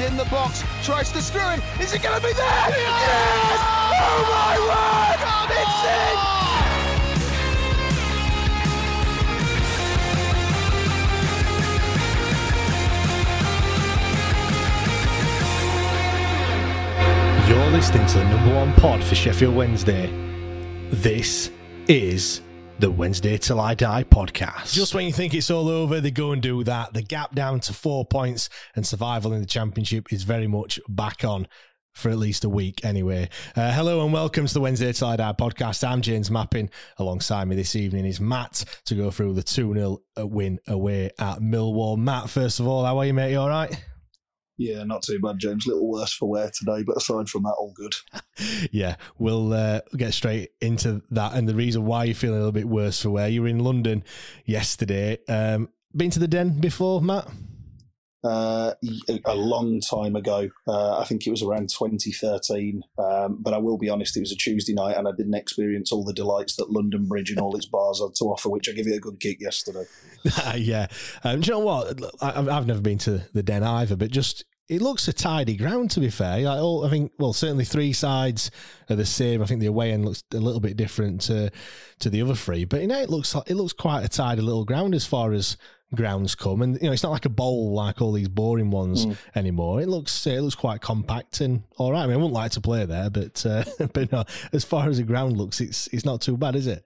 In the box. Tries to screw him. Is it going to be there? Yes! Oh my word! It's in! You're listening to the number one pod for Sheffield Wednesday. This is the Wednesday Till I Die podcast. Just when you think it's all over, they go and do that. The gap down to four points and survival in the championship is very much back on for at least a week anyway. Uh, hello and welcome to the Wednesday Till I Die podcast. I'm James Mappin. Alongside me this evening is Matt to go through the 2 0 win away at Millwall. Matt, first of all, how are you, mate? You all right? Yeah, not too bad, James. A little worse for wear today, but aside from that, all good. yeah, we'll uh, get straight into that and the reason why you're feeling a little bit worse for wear. You were in London yesterday. Um, been to the den before, Matt? Uh, a long time ago. Uh, I think it was around 2013. Um, but I will be honest, it was a Tuesday night and I didn't experience all the delights that London Bridge and all its bars had to offer, which I give it a good kick yesterday. yeah. Um, do you know what? I, I've never been to the den either, but just it looks a tidy ground to be fair. Like all, I think, well, certainly three sides are the same. I think the away end looks a little bit different to to the other three, but you know, it looks it looks quite a tidy little ground as far as grounds come, and you know, it's not like a bowl like all these boring ones mm. anymore. It looks it looks quite compact and all right. I mean, I wouldn't like to play there, but uh, but no, as far as the ground looks, it's it's not too bad, is it?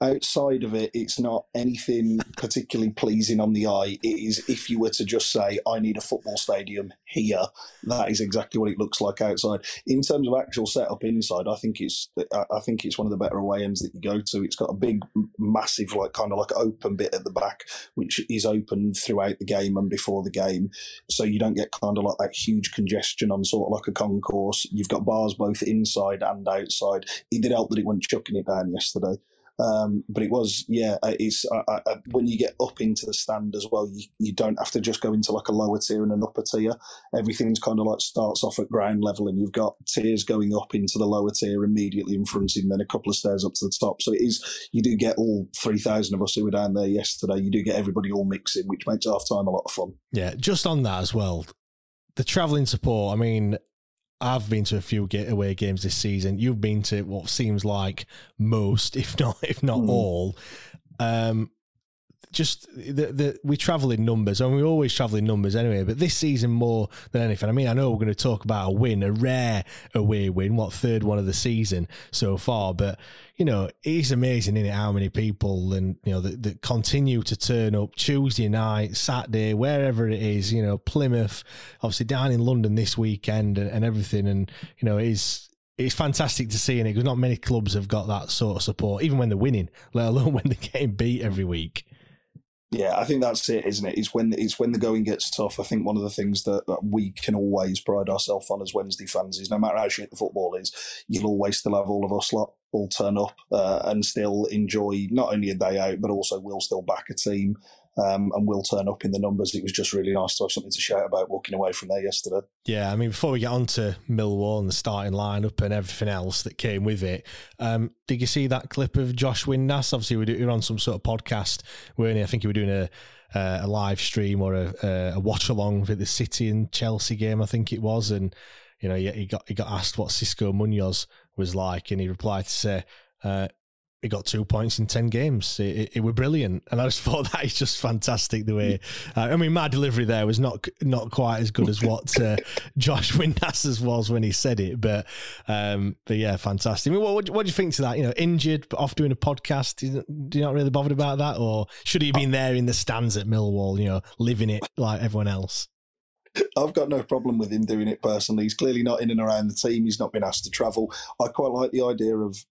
Outside of it, it's not anything particularly pleasing on the eye. It is if you were to just say, I need a football stadium here, that is exactly what it looks like outside. In terms of actual setup inside, I think it's I think it's one of the better away ends that you go to. It's got a big, massive, like kind of like open bit at the back, which is open throughout the game and before the game, so you don't get kind of like that huge congestion on sort of like a concourse. You've got bars both inside and outside. It did help that it went chucking it down yesterday. Um, but it was, yeah, it's I, I, when you get up into the stand as well, you, you don't have to just go into like a lower tier and an upper tier. Everything's kind of like starts off at ground level, and you've got tiers going up into the lower tier immediately in front and then a couple of stairs up to the top. So it is, you do get all 3,000 of us who were down there yesterday, you do get everybody all mixing, which makes half time a lot of fun. Yeah, just on that as well, the travelling support, I mean, I've been to a few away games this season. You've been to what seems like most, if not if not mm. all. Um, just the, the we travel in numbers, and we always travel in numbers anyway. But this season more than anything, I mean, I know we're going to talk about a win, a rare away win, what third one of the season so far. But you know, it is amazing in it how many people and you know that, that continue to turn up Tuesday night, Saturday, wherever it is. You know, Plymouth, obviously down in London this weekend, and, and everything. And you know, is it's fantastic to see in it because not many clubs have got that sort of support, even when they're winning, let alone when they're getting beat every week. Yeah, I think that's it, isn't it? It's when it's when the going gets tough. I think one of the things that, that we can always pride ourselves on as Wednesday fans is no matter how shit the football is, you'll always still have all of us lot all turn up uh, and still enjoy not only a day out, but also we'll still back a team um, and will turn up in the numbers. It was just really nice to have something to shout about walking away from there yesterday. Yeah, I mean, before we get on to Millwall and the starting lineup and everything else that came with it, um, did you see that clip of Josh Windass? Obviously, we were on some sort of podcast, weren't you? I think you were doing a a live stream or a, a watch along for the City and Chelsea game, I think it was, and you know, he got he got asked what Xisco Munoz was like, and he replied to say, uh, he got two points in 10 games. It, it, it were brilliant. And I just thought that is just fantastic the way. Uh, I mean, my delivery there was not not quite as good as what uh, Josh Windass's was when he said it. But um, but yeah, fantastic. I mean, what, what, do you think to that? You know, injured, but off doing a podcast. Do you not really bothered about that? Or should he have been there in the stands at Millwall, you know, living it like everyone else? I've got no problem with him doing it personally. He's clearly not in and around the team. He's not been asked to travel. I quite like the idea of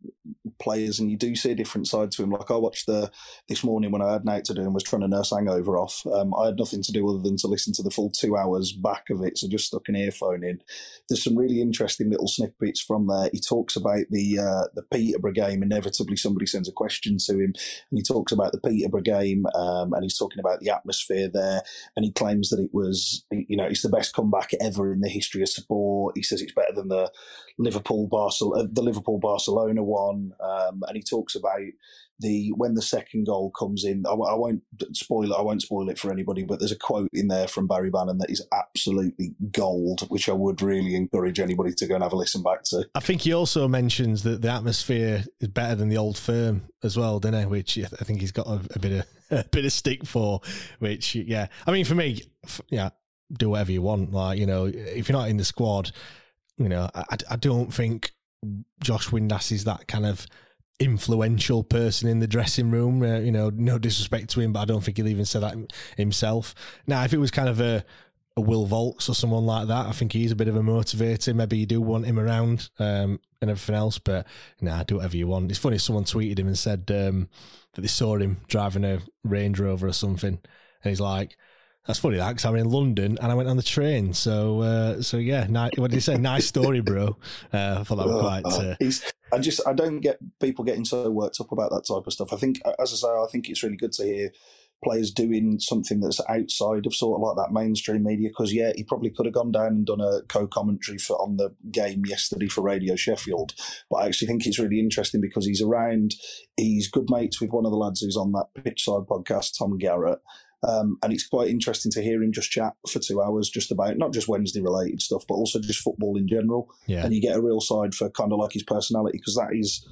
players, and you do see a different side to him. Like I watched the this morning when I had night to do and was trying to nurse hangover off. Um, I had nothing to do other than to listen to the full two hours back of it, so just stuck an earphone in. There's some really interesting little snippets from there. He talks about the uh, the Peterborough game. Inevitably, somebody sends a question to him, and he talks about the Peterborough game, um, and he's talking about the atmosphere there, and he claims that it was, you know it's the best comeback ever in the history of sport. He says it's better than the Liverpool Barcelona, uh, the Liverpool Barcelona one, um, and he talks about the when the second goal comes in. I, I, won't spoil it. I won't spoil it for anybody, but there's a quote in there from Barry Bannan that is absolutely gold, which I would really encourage anybody to go and have a listen back to. I think he also mentions that the atmosphere is better than the old firm as well, doesn't he? Which I think he's got a, a bit of a bit of stick for. Which yeah, I mean for me, yeah, do whatever you want. Like, you know, if you're not in the squad, you know, I, I don't think Josh Windass is that kind of influential person in the dressing room. Uh, you know, no disrespect to him, but I don't think he'll even say that himself. Now, if it was kind of a, a Will Vaulks or someone like that, I think he's a bit of a motivator. Maybe you do want him around um, and everything else, but nah, do whatever you want. It's funny, someone tweeted him and said um, that they saw him driving a Range Rover or something, and he's like, that's funny that because I'm in London and I went on the train. So uh, so yeah, nice, what did you say? Nice story, bro. Uh, I thought that was quite. Uh, I just I don't get people getting so worked up about that type of stuff. I think, as I say, I think it's really good to hear players doing something that's outside of sort of like that mainstream media. Because yeah, he probably could have gone down and done a co-commentary for on the game yesterday for Radio Sheffield. But I actually think it's really interesting because he's around. He's good mates with one of the lads who's on that Pitchside podcast, Tom Garrett. Um, and it's quite interesting to hear him just chat for two hours just about not just Wednesday related stuff, but also just football in general. Yeah. And you get a real side for kind of like his personality because that is.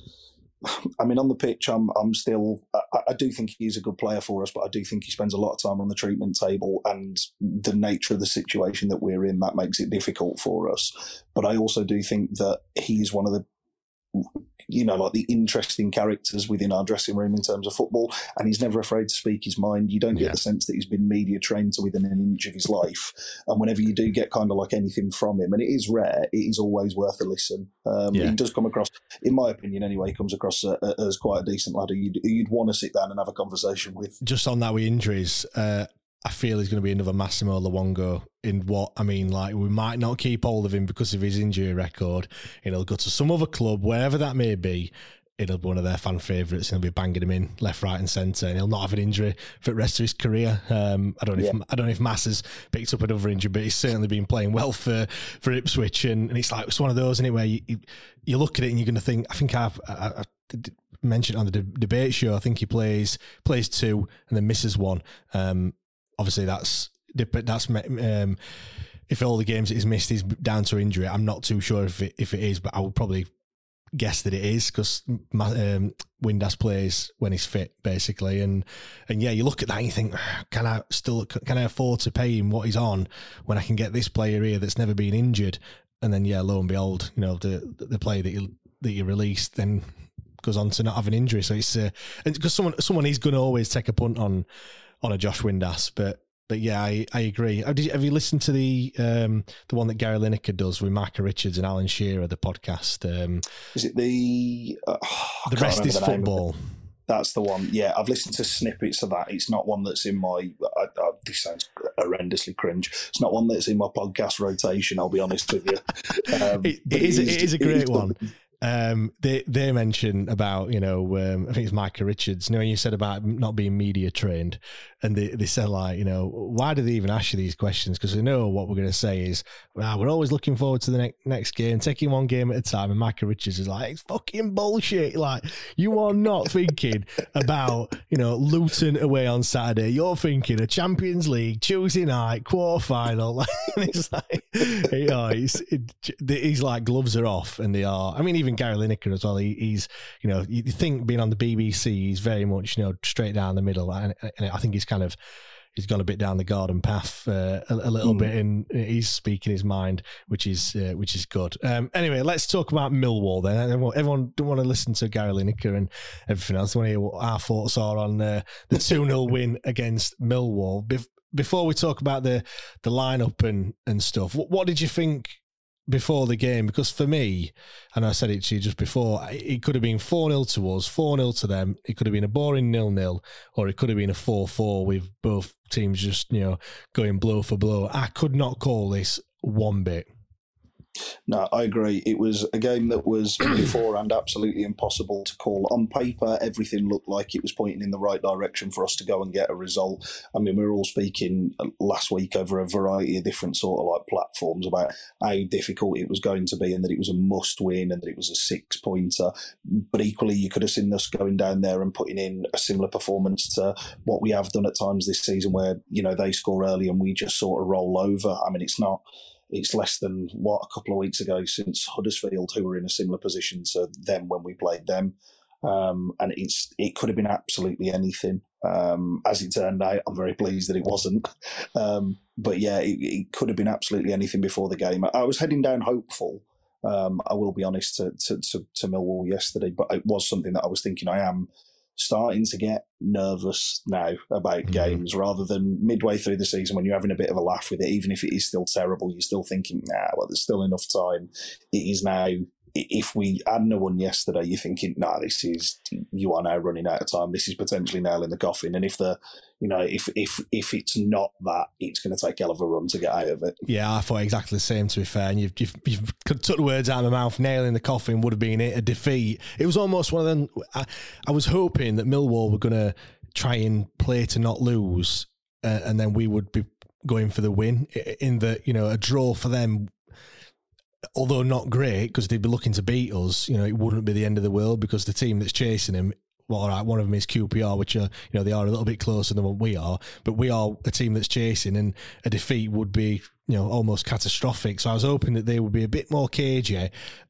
I mean, on the pitch, I'm I'm still. I, I, do think he's a good player for us, but I do think he spends a lot of time on the treatment table, and the nature of the situation that we're in that makes it difficult for us. But I also do think that he's one of the you know, like the interesting characters within our dressing room in terms of football, and he's never afraid to speak his mind. You don't get yeah. the sense that he's been media trained to within an inch of his life. And whenever you do get kind of like anything from him, and it is rare, it is always worth a listen. Um, yeah. He does come across, in my opinion anyway, he comes across uh, uh, as quite a decent lad who you'd, you'd want to sit down and have a conversation with. Just on that with injuries, uh, I feel he's going to be another Massimo Luongo in what I mean. Like we might not keep hold of him because of his injury record. and he'll go to some other club, wherever that may be. It'll be one of their fan favourites, and they'll be banging him in left, right, and centre, and he'll not have an injury for the rest of his career. Um, I don't know yeah. if I don't know if Mass has picked up another injury, but he's certainly been playing well for for Ipswich, and, and it's like it's one of those anyway. You, you, you look at it and you're going to think. I think I've, I, I, mentioned on the de- debate show. I think he plays plays two and then misses one. Um, obviously that's that's um, if all the games he's missed is down to injury. I'm not too sure if it, if it is, but I would probably guess that it is because um, Windass plays when he's fit, basically. And and yeah, you look at that and you think, can I still can I afford to pay him what he's on when I can get this player here that's never been injured? And then yeah, lo and behold, you know the the player that you that you released then goes on to not have an injury. So it's uh, because someone someone he's going to always take a punt on on a Josh Windass, but but yeah, I, I agree. Have you, have you listened to the um, the one that Gary Lineker does with Micah Richards and Alan Shearer, the podcast? Um, is it the uh, the rest is the football? That's the one. Yeah, I've listened to snippets of that. It's not one that's in my. I, I, this sounds horrendously cringe. It's not one that's in my podcast rotation. I'll be honest with you. Um, it, it, is, it is a great one um, they they mention about you know um, I think it's Micah Richards. You know, you said about not being media trained, and they, they said like you know why do they even ask you these questions? Because they know what we're going to say is well, we're always looking forward to the next next game, taking one game at a time. And Micah Richards is like it's fucking bullshit. Like you are not thinking about you know Luton away on Saturday. You're thinking a Champions League Tuesday night quarter final. Like it's like you know, he's, it, he's like gloves are off, and they are. I mean even even Gary Lineker as well. He, he's, you know, you think being on the BBC, he's very much, you know, straight down the middle. And, and I think he's kind of, he's gone a bit down the garden path uh, a, a, little mm. bit, and he's speaking his mind, which is uh, which is good. Um, anyway, let's talk about Millwall. Then everyone, everyone don't want to listen to Gary Lineker and everything else. They want to hear what our thoughts are on uh, the two 0 win against Millwall. Bef- before we talk about the the lineup and and stuff, what, what did you think before the game because for me, and I said it to you just before, it could have been 4 0 to us, 4 0 to them. It could have been a boring nil nil, or it could have been a 4 4 with both teams just, you know, going blow for blow. I could not call this one bit. No, I agree. It was a game that was beforehand absolutely impossible to call. On paper, everything looked like it was pointing in the right direction for us to go and get a result. I mean, we were all speaking uh, last week over a variety of different sort of like platforms about how difficult it was going to be and that it was a must win and that it was a six pointer. But equally, you could have seen us going down there and putting in a similar performance to what we have done at times this season where, you know, they score early and we just sort of roll over. I mean, it's not it's less than what a couple of weeks ago since Huddersfield, who were in a similar position to them when we played them. Um, and it's it could have been absolutely anything. Um, as it turned out, I'm very pleased that it wasn't. Um, but yeah, it, it, could have been absolutely anything before the game. I was heading down hopeful. Um, I will be honest to, to, to, to Millwall yesterday, but it was something that I was thinking I am starting to get nervous now about mm-hmm. games rather than midway through the season when you're having a bit of a laugh with it, even if it is still terrible, you're still thinking, nah, well, there's still enough time. It is now if we had no one yesterday, you're thinking, nah, this is you are now running out of time. This is potentially nailing the coffin. And if the, you know, if if if it's not that, it's going to take hell of a run to get out of it. Yeah, I thought exactly the same. To be fair, and you've you've, you've took the words out of my mouth. Nailing the coffin would have been it, a defeat. It was almost one of them. I, I was hoping that Millwall were going to try and play to not lose, uh, and then we would be going for the win. In the you know a draw for them although not great because they'd be looking to beat us, you know, it wouldn't be the end of the world because the team that's chasing him, well, all right, one of them is QPR, which are, you know, they are a little bit closer than what we are, but we are a team that's chasing and a defeat would be, you know, almost catastrophic. So I was hoping that they would be a bit more cagey uh,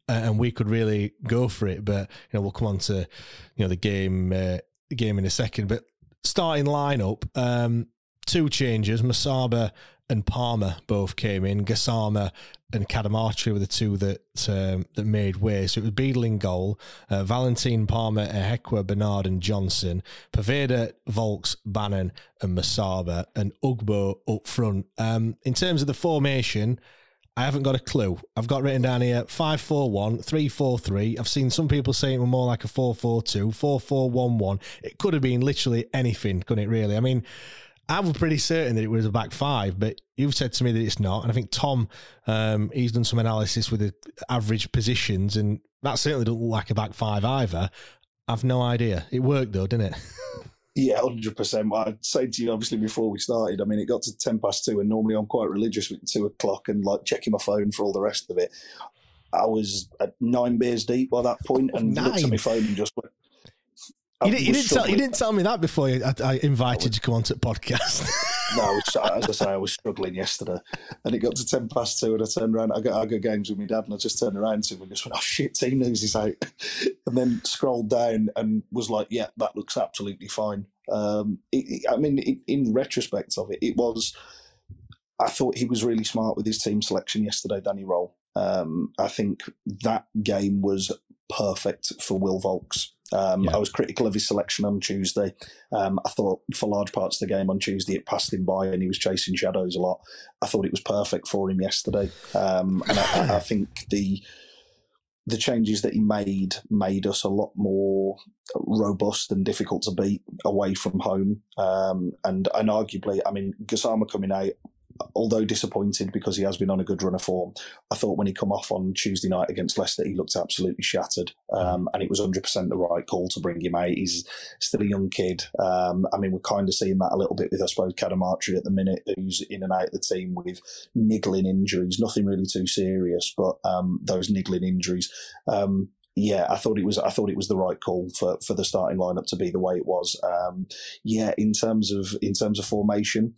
and we could really go for it. But, you know, we'll come on to, you know, the game, uh, game in a second. But starting lineup, um, two changes. Musaba and Palmer both came in. Gassama and Cadamarteri were the two that um, that made way. So it was Beadle in goal, uh, Valentin, Palmer, Ehekwa, Bernard, and Johnson, Poveda, Vaulks, Bannan, and Musaba, and Ugbo up front. Um, in terms of the formation, I haven't got a clue. I've got written down here 5 4 1, 3 4 3. I've seen some people saying it was more like a 4 4 2, 4 4 1 1. It could have been literally anything, couldn't it, really? I mean, I was pretty certain that it was a back five, but you've said to me that it's not. And I think Tom, um, he's done some analysis with the average positions, and that certainly doesn't look like a back five either. I've no idea. It worked though, didn't it? Yeah, hundred percent. I'd say to you, obviously, before we started. I mean, it got to ten past two, and normally I'm quite religious with two o'clock and like checking my phone for all the rest of it. I was at nine beers deep by that point, and nine. looked at my phone and just went, you, did, didn't tell, you didn't tell me that before I, I invited was, you to come onto the podcast. no, as I say, I was struggling yesterday, and it got to ten past two, and I turned around. I got I got games with my dad, and I just turned around to him and just went, "Oh shit, team news is out," and then scrolled down and was like, "Yeah, that looks absolutely fine." Um, it, it, I mean, it, in retrospect of it, it was. I thought he was really smart with his team selection yesterday, Danny Röhl. Um, I think that game was perfect for Will Vaulks. Um, yeah. I was critical of his selection on Tuesday. Um, I thought for large parts of the game on Tuesday it passed him by and he was chasing shadows a lot. I thought it was perfect for him yesterday, um, and I, I, think the the changes that he made made us a lot more robust and difficult to beat away from home. Um, and and arguably, I mean, Gassama coming out although disappointed because he has been on a good run of form, I thought when he come off on Tuesday night against Leicester, he looked absolutely shattered. Um, and it was 100% the right call to bring him out. He's still a young kid. Um, I mean, we're kind of seeing that a little bit with, I suppose, Cadamarteri at the minute, who's in and out of the team with niggling injuries. Nothing really too serious, but um, those niggling injuries um, yeah, I thought it was I thought it was the right call for, for the starting lineup to be the way it was. Um, yeah, in terms of in terms of formation,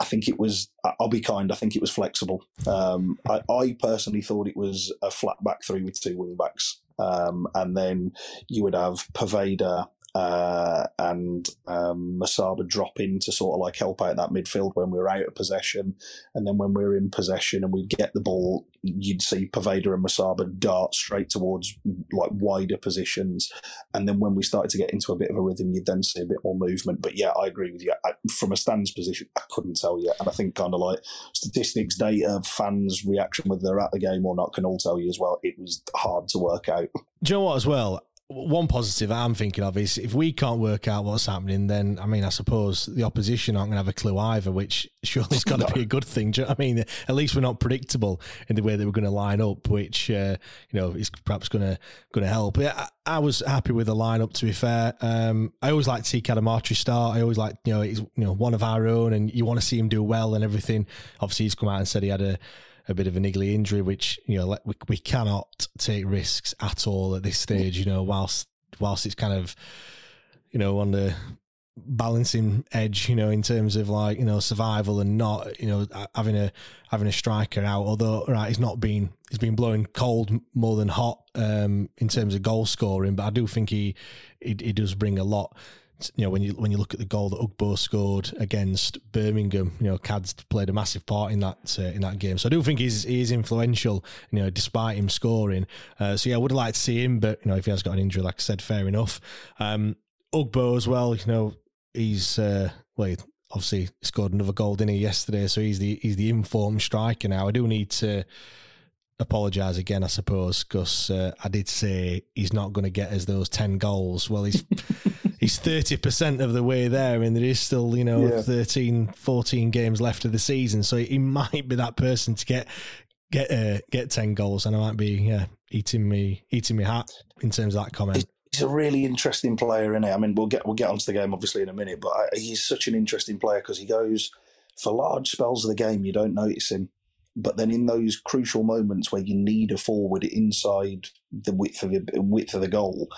I think it was, I'll be kind, I think it was flexible. Um, I, I, personally thought it was a flat back three with two wing backs. Um, and then you would have Poveda uh, and um, Musaba drop in to sort of like help out that midfield when we were out of possession. And then when we were in possession and we'd get the ball, you'd see Poveda and Musaba dart straight towards like wider positions. And then when we started to get into a bit of a rhythm, you'd then see a bit more movement. But yeah, I agree with you. I, from a stands position, I couldn't tell you. And I think kind of like statistics, data, fans' reaction, whether they're at the game or not, can all tell you as well. It was hard to work out. Do you know what, as well? One positive I'm thinking of is if we can't work out what's happening, then I mean, I suppose the opposition aren't going to have a clue either, which surely is going to no. be a good thing. You know I mean? At least we're not predictable in the way that we're going to line up, which uh, you know is perhaps going to going to help. Yeah, I, I, was happy with the lineup. To be fair, um, I always like to see Cadamarteri start. I always like you know he's you know one of our own, and you want to see him do well and everything. Obviously, he's come out and said he had a a bit of a niggly injury, which you know we, we cannot take risks at all at this stage. You know, whilst whilst it's kind of you know on the balancing edge, you know, in terms of like you know survival and not you know having a having a striker out. Although right, he's not been he's been blowing cold more than hot um, in terms of goal scoring, but I do think he he, he does bring a lot you know when you when you look at the goal that Ugbo scored against Birmingham, you know Cad's played a massive part in that uh, in that game. So I do think he's he's influential, you know, despite him scoring. Uh, so yeah, I would liked to see him, but you know if he has got an injury, like I said, fair enough. Um, Ugbo as well, you know, he's uh, well, obviously scored another goal, didn't he, yesterday? So he's the he's the informed striker now. I do need to apologise again, I suppose, because uh, I did say he's not going to get us those 10 goals. Well, he's he's 30% of the way there, and there is still, you know, yeah. 13, 14 games left of the season. So he might be that person to get get uh, get 10 goals, and I might be yeah, eating me eating me hat in terms of that comment. He's a really interesting player, isn't he? I mean, we'll get we'll get onto the game obviously in a minute, but I, he's such an interesting player because he goes for large spells of the game. You don't notice him, but then in those crucial moments where you need a forward inside the width of the width of the goal,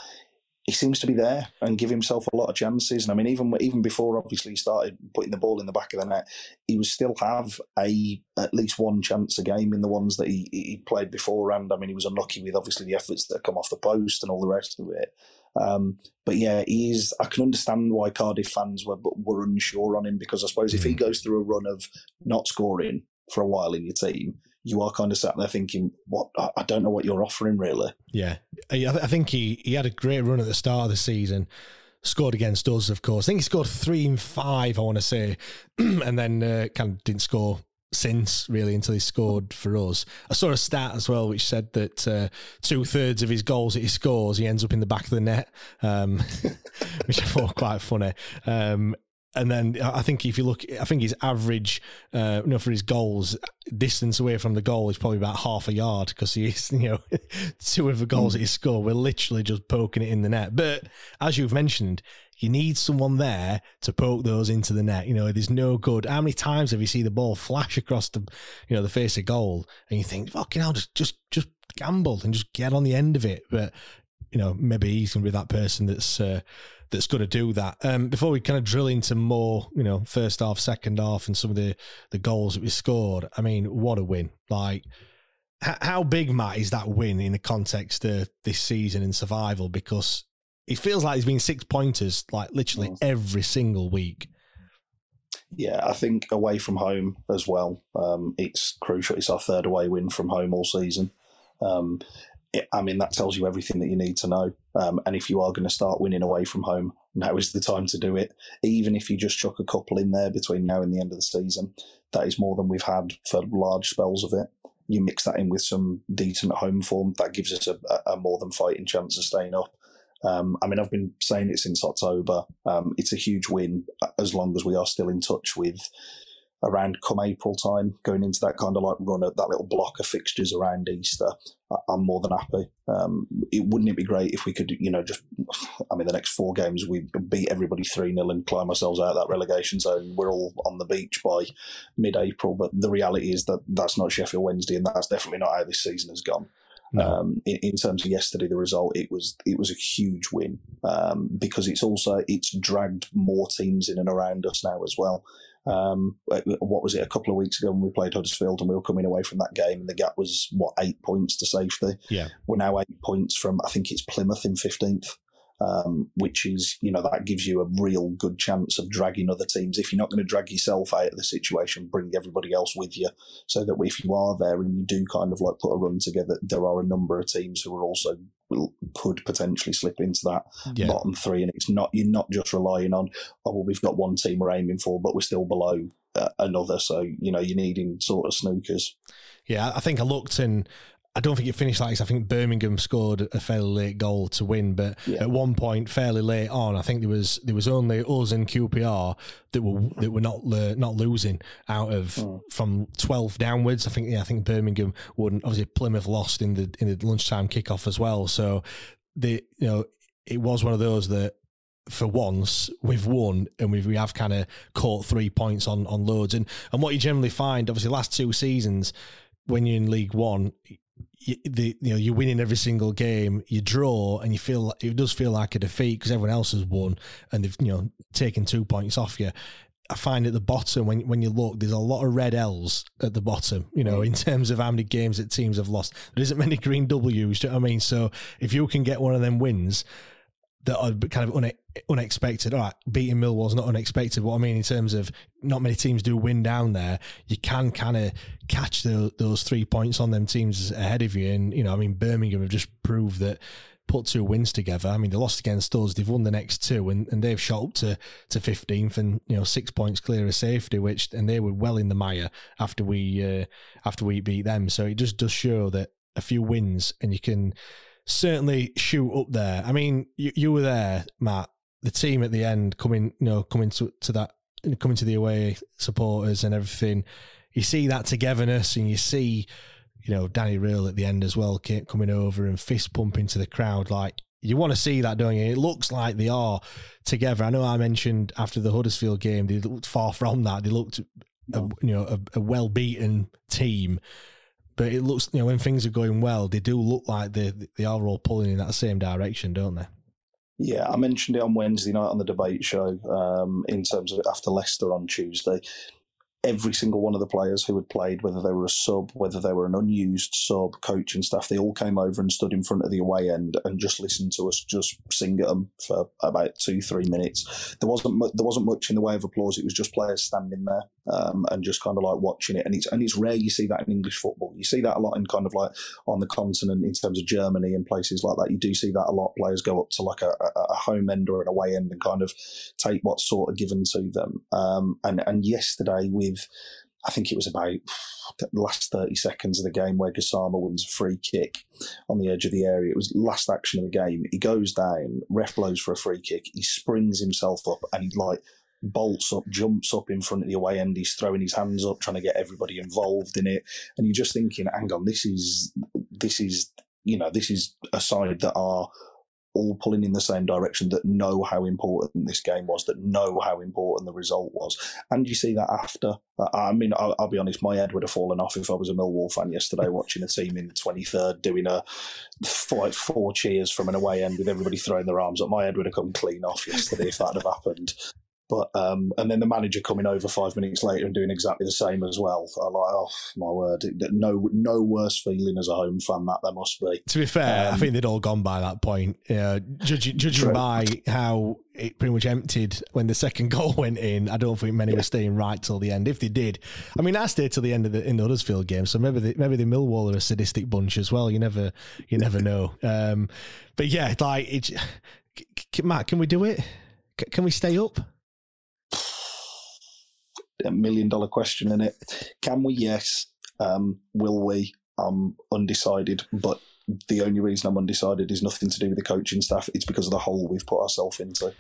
he seems to be there and give himself a lot of chances. And I mean, even even before obviously he started putting the ball in the back of the net, he would still have a at least one chance a game in the ones that he, he played before. And I mean, he was unlucky with obviously the efforts that come off the post and all the rest of it. Um, but yeah, he's. I can understand why Cardiff fans were were unsure on him because I suppose if he mm. goes through a run of not scoring for a while in your team, you are kind of sat there thinking, "What? I don't know what you're offering, really." Yeah, I think he he had a great run at the start of the season. Scored against us, of course. I think he scored three and five. I want to say, and then uh, kind of didn't score since really until he scored for us. I saw a stat as well which said that uh, two thirds of his goals that he scores, he ends up in the back of the net, um, which I thought quite funny. Um, and then I think if you look, I think his average, uh, you know, for his goals, distance away from the goal is probably about half a yard because he's, you know, two of the goals mm. that he scored were literally just poking it in the net. But as you've mentioned, you need someone there to poke those into the net. You know, there's no good. How many times have you seen the ball flash across the, you know, the face of goal, and you think, fucking hell, just just just gamble and just get on the end of it. But you know, maybe he's gonna be that person that's. Uh, that's going to do that. Um, before we kind of drill into more, you know, first half, second half, and some of the the goals that we scored. I mean, what a win! Like, h- how big, Matt, is that win in the context of this season in survival? Because it feels like there's been six pointers, like literally mm. every single week. Yeah, I think away from home as well. Um, it's crucial. It's our third away win from home all season. Um, it, I mean, that tells you everything that you need to know. Um, and if you are going to start winning away from home, now is the time to do it. Even if you just chuck a couple in there between now and the end of the season, that is more than we've had for large spells of it. you mix that in with some decent home form, that gives us a, a more than fighting chance of staying up. Um, I mean, I've been saying it since October. Um, it's a huge win as long as we are still in touch with around come April time, going into that kind of like run at that little block of fixtures around Easter, I'm more than happy. Um, it wouldn't it be great if we could, you know, just, I mean, the next four games we beat everybody 3 0 and climb ourselves out of that relegation zone. We're all on the beach by mid April, but the reality is that that's not Sheffield Wednesday, and that's definitely not how this season has gone. No. Um, in, in, terms of yesterday, the result it was it was a huge win um, because it's also it's dragged more teams in and around us now as well. Um, what was it a couple of weeks ago when we played Huddersfield and we were coming away from that game and the gap was what eight points to safety. Yeah, we're now eight points from I think it's Plymouth in fifteenth. Um, which is, you know, that gives you a real good chance of dragging other teams. If you're not going to drag yourself out of the situation, bring everybody else with you so that if you are there and you do kind of like put a run together, there are a number of teams who are also could potentially slip into that yeah. bottom three. And it's not you're not just relying on oh well we've got one team we're aiming for, but we're still below uh, another. So you know you're needing sort of snookers. Yeah, I think I looked and I don't think it finished like this. I think Birmingham scored a fairly late goal to win, but yeah. at one point, fairly late on, I think there was there was only us and QPR that were that were not uh, not losing out of mm. from twelve downwards. I think yeah, I think Birmingham wouldn't. Obviously, Plymouth lost in the in the lunchtime kickoff as well. So the you know it was one of those that for once we've won and we've, we have kind of caught three points on on loads and and what you generally find obviously last two seasons when you're in League One you, the you know you're winning every single game, you draw, and you feel it does feel like a defeat because everyone else has won and they've you know taken two points off you. I find at the bottom when when you look, there's a lot of red L's at the bottom. You know, mm. in terms of how many games that teams have lost, there isn't many green W's. Do you know what I mean? So if you can get one of them wins, that are kind of une- unexpected. All right, beating Millwall's not unexpected. What I mean in terms of not many teams do win down there, you can kind of catch the, those three points on them teams ahead of you. And you know, I mean, Birmingham have just proved that put two wins together. I mean, they lost against us. They've won the next two, and, and they've shot up to to fifteenth, and you know, six points clear of safety. Which and they were well in the mire after we uh, after we beat them. So it just does show that a few wins, and you can certainly shoot up there. I mean, you, you were there, Matt. The team at the end coming, you know, coming to, to that, coming to the away supporters and everything. You see that togetherness, and you see, you know, Danny Röhl at the end as well, coming over and fist pumping to the crowd. Like you want to see that, don't you? It looks like they are together. I know I mentioned after the Huddersfield game, they looked far from that. They looked, a, you know, a, a well beaten team but it looks, you know, when things are going well, they do look like they they are all pulling in that same direction, don't they? Yeah, I mentioned it on Wednesday night on the debate show. Um, in terms of after Leicester on Tuesday, every single one of the players who had played, whether they were a sub, whether they were an unused sub, coach and staff, they all came over and stood in front of the away end and just listened to us just sing at them for about two, three minutes. There wasn't mu- there wasn't much in the way of applause. It was just players standing there um, and just kind of like watching it. And it's and it's rare you see that in English football. You see that a lot in kind of like on the continent in terms of Germany and places like that. You do see that a lot. Players go up to like a, a, home end or an away end and kind of take what's sort of given to them. Um, and and yesterday with I think it was about the last 30 seconds of the game where Gassama wins a free kick on the edge of the area. It was last action of the game. He goes down, ref blows for a free kick. He springs himself up and he like bolts up, jumps up in front of the away end. He's throwing his hands up, trying to get everybody involved in it. And you're just thinking, hang on, this is, this is, you know, this is a side that are all pulling in the same direction that know how important this game was, that know how important the result was. And you see that after. Uh, I mean, I'll, I'll, be honest, my head would have fallen off if I was a Millwall fan yesterday watching a team in the 23rd doing a four, four cheers from an away end with everybody throwing their arms up. My head would have come clean off yesterday if that had happened. But um, and then the manager coming over five minutes later and doing exactly the same as well. I like, oh my word, no no worse feeling as a home fan that there must be. To be fair, um, I think they'd all gone by that point. Yeah, judging, judging true. by how it pretty much emptied when the second goal went in. I don't think many yeah. were staying right till the end. If they did, I mean, I stayed till the end of the in the Huddersfield game, so maybe the, maybe the Millwall are a sadistic bunch as well. You never you never know. Um, but yeah, like it, Matt, can we do it? Can we stay up? A million dollar question in it. Can we? Yes. Um, will we? I'm undecided, but the only reason I'm undecided is nothing to do with the coaching staff. It's because of the hole we've put ourselves into.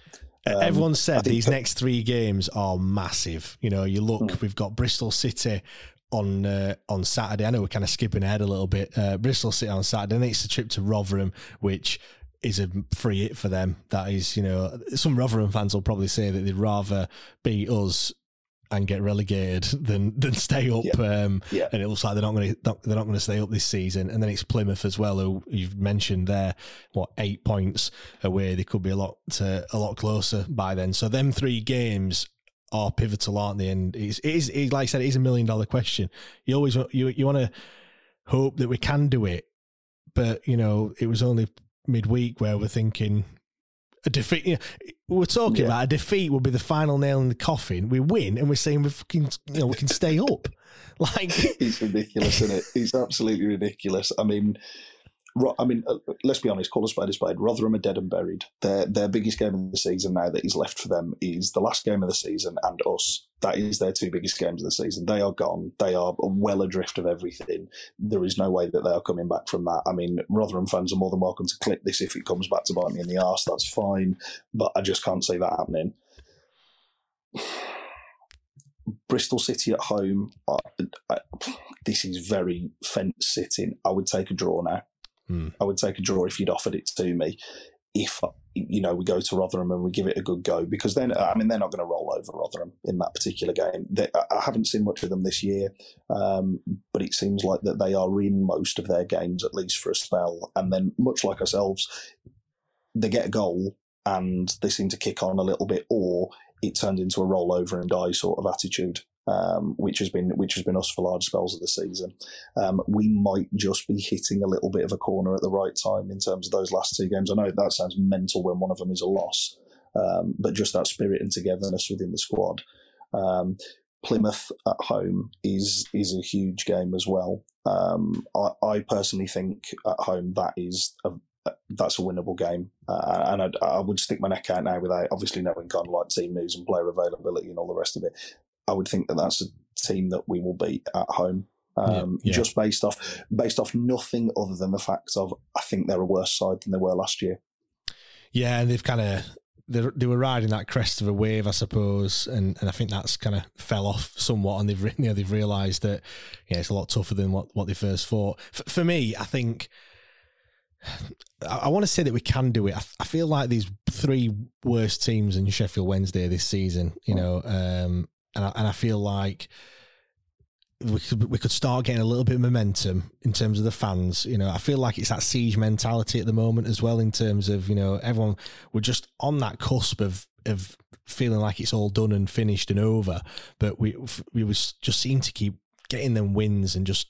Um, Everyone said these that, next three games are massive. You know, you look, mm. we've got Bristol City on uh, on Saturday. I know we're kind of skipping ahead a little bit. Uh, Bristol City on Saturday, and it's a trip to Rotherham, which is a free hit for them. That is, you know, some Rotherham fans will probably say that they'd rather beat us and get relegated than than stay up. Yeah. Um, yeah. And it looks like they're not going to they're not going to stay up this season. And then it's Plymouth as well, who you've mentioned there. What eight points away? They could be a lot uh, a lot closer by then. So them three games are pivotal, aren't they? And it's, it is, it, like I said, it is a million dollar question. You always you you want to hope that we can do it, but you know it was only midweek where we're thinking a defeat. You know, we're talking yeah. about a defeat will be the final nail in the coffin. We win, and we're saying we fucking, you know, we can stay up. Like it's ridiculous, isn't it? It's absolutely ridiculous. I mean, I mean, uh, let's be honest. Call a spade a spade. Rotherham are dead and buried. Their their biggest game of the season now that is left for them is the last game of the season and us. That is their two biggest games of the season. They are gone. They are well adrift of everything. There is no way that they are coming back from that. I mean, Rotherham fans are more than welcome to clip this if it comes back to bite me in the arse. That's fine, but I just can't see that happening. Bristol City at home. I, I, this is very fence sitting. I would take a draw now. Mm. I would take a draw if you'd offered it to me. If you know we go to Rotherham and we give it a good go, because then I mean they're not going to roll over Rotherham in that particular game. They, I haven't seen much of them this year, um, but it seems like that they are in most of their games at least for a spell. And then much like ourselves, they get a goal and they seem to kick on a little bit, or it turns into a roll over and die sort of attitude um, which has been which has been us for large spells of the season. Um, we might just be hitting a little bit of a corner at the right time in terms of those last two games. I know that sounds mental when one of them is a loss, um, but just that spirit and togetherness within the squad. Um, Plymouth at home is is a huge game as well. Um, I, I, personally think at home that is a, that's a winnable game, uh, and I'd, I would stick my neck out now without obviously knowing kind of like team news and player availability and all the rest of it. I would think that that's a team that we will beat at home. Um, yeah, yeah. Just based off based off nothing other than the fact of I think they're a worse side than they were last year. Yeah, and they've kind of they, they were riding that crest of a wave, I suppose, and, and I think that's kind of fell off somewhat, and they've you know, they've realised that yeah, it's a lot tougher than what, what they first thought. For, for me, I think I, I want to say that we can do it. I, I, feel like these three worst teams in Sheffield Wednesday this season, you know, um, and I, and I feel like we could we could start getting a little bit of momentum in terms of the fans. You know, I feel like it's that siege mentality at the moment as well. In terms of you know, everyone we're just on that cusp of of feeling like it's all done and finished and over. But we we was just seem to keep getting them wins and just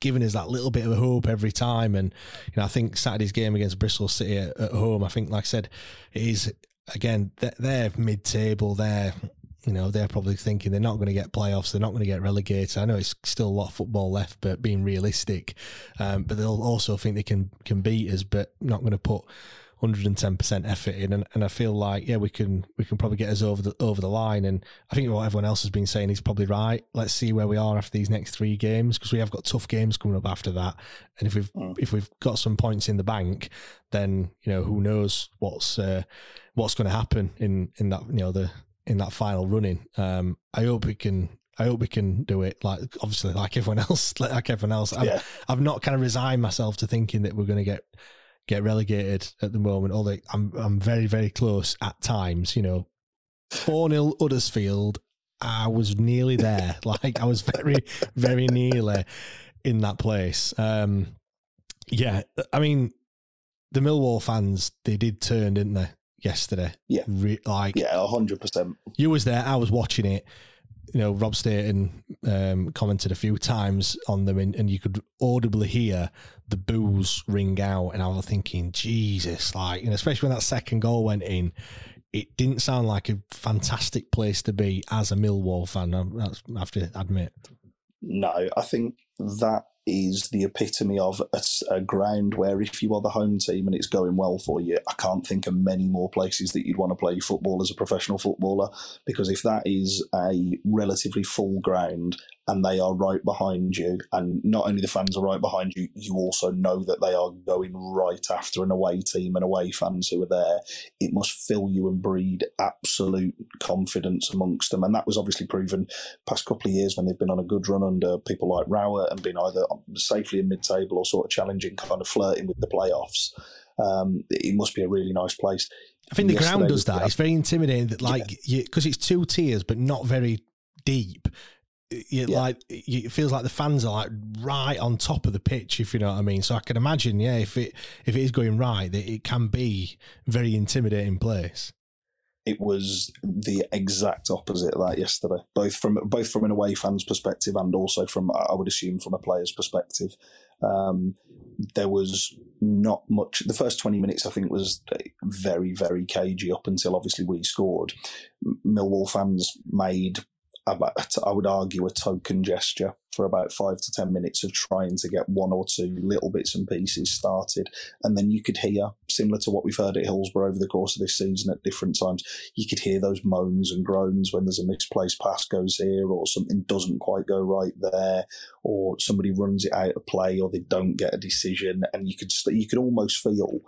giving us that little bit of hope every time. And you know, I think Saturday's game against Bristol City at, at home, I think, like I said, it is again they're, they're mid-table. They're you know, they're probably thinking they're not going to get playoffs, they're not going to get relegated. I know it's still a lot of football left, but being realistic, um, but they'll also think they can can beat us, but not going to put 110% effort in. And, and I feel like yeah, we can we can probably get us over the over the line. And I think what everyone else has been saying is probably right. Let's see where we are after these next three games because we have got tough games coming up after that. And if we've mm. if we've got some points in the bank, then you know who knows what's. Uh, what's going to happen in in that you know the in that final running. Um, I hope we can. I hope we can do it. Like obviously, like everyone else, like everyone else. I've, yeah. I've not kind of resigned myself to thinking that we're going to get get relegated at the moment. Although I'm I'm very very close at times. You know, four 0 Huddersfield. I was nearly there. like I was very very nearly in that place. Um, yeah, I mean, the Millwall fans they did turn, didn't they? Yesterday. Yeah, Re- like yeah, hundred percent. You was there. I was watching it. You know, Rob Staton um, commented a few times on them, and, and, you could audibly hear the boos ring out. And I was thinking, Jesus, like, you know, especially when that second goal went in, it didn't sound like a fantastic place to be as a Millwall fan. I have to admit. No, I think that is the epitome of a, a, ground where if you are the home team and it's going well for you, I can't think of many more places that you'd want to play football as a professional footballer. Because if that is a relatively full ground and they are right behind you, and not only the fans are right behind you, you also know that they are going right after an away team and away fans who are there. It must fill you and breed absolute confidence amongst them, and that was obviously proven past couple of years when they've been on a good run under people like Rowett and been either safely in mid-table or sort of challenging, kind of flirting with the playoffs. Um, it must be a really nice place. I think the Yesterday ground does that. It's very intimidating that, like, because yeah. it's two tiers but not very deep you, yeah. like it feels like the fans are like right on top of the pitch, if you know what I mean. So I can imagine, yeah, if it if it is going right, that it can be very intimidating place. It was the exact opposite of that yesterday, both from both from an away fan's perspective and also from I would assume from a player's perspective. Um, there was not much. The first twenty minutes, I think, was very very cagey up until obviously we scored. Millwall fans made I would argue, a token gesture for about five to 10 minutes of trying to get one or two little bits and pieces started. And then you could hear, similar to what we've heard at Hillsborough over the course of this season at different times, you could hear those moans and groans when there's a misplaced pass goes here or something doesn't quite go right there or somebody runs it out of play or they don't get a decision. And you could, you could almost feel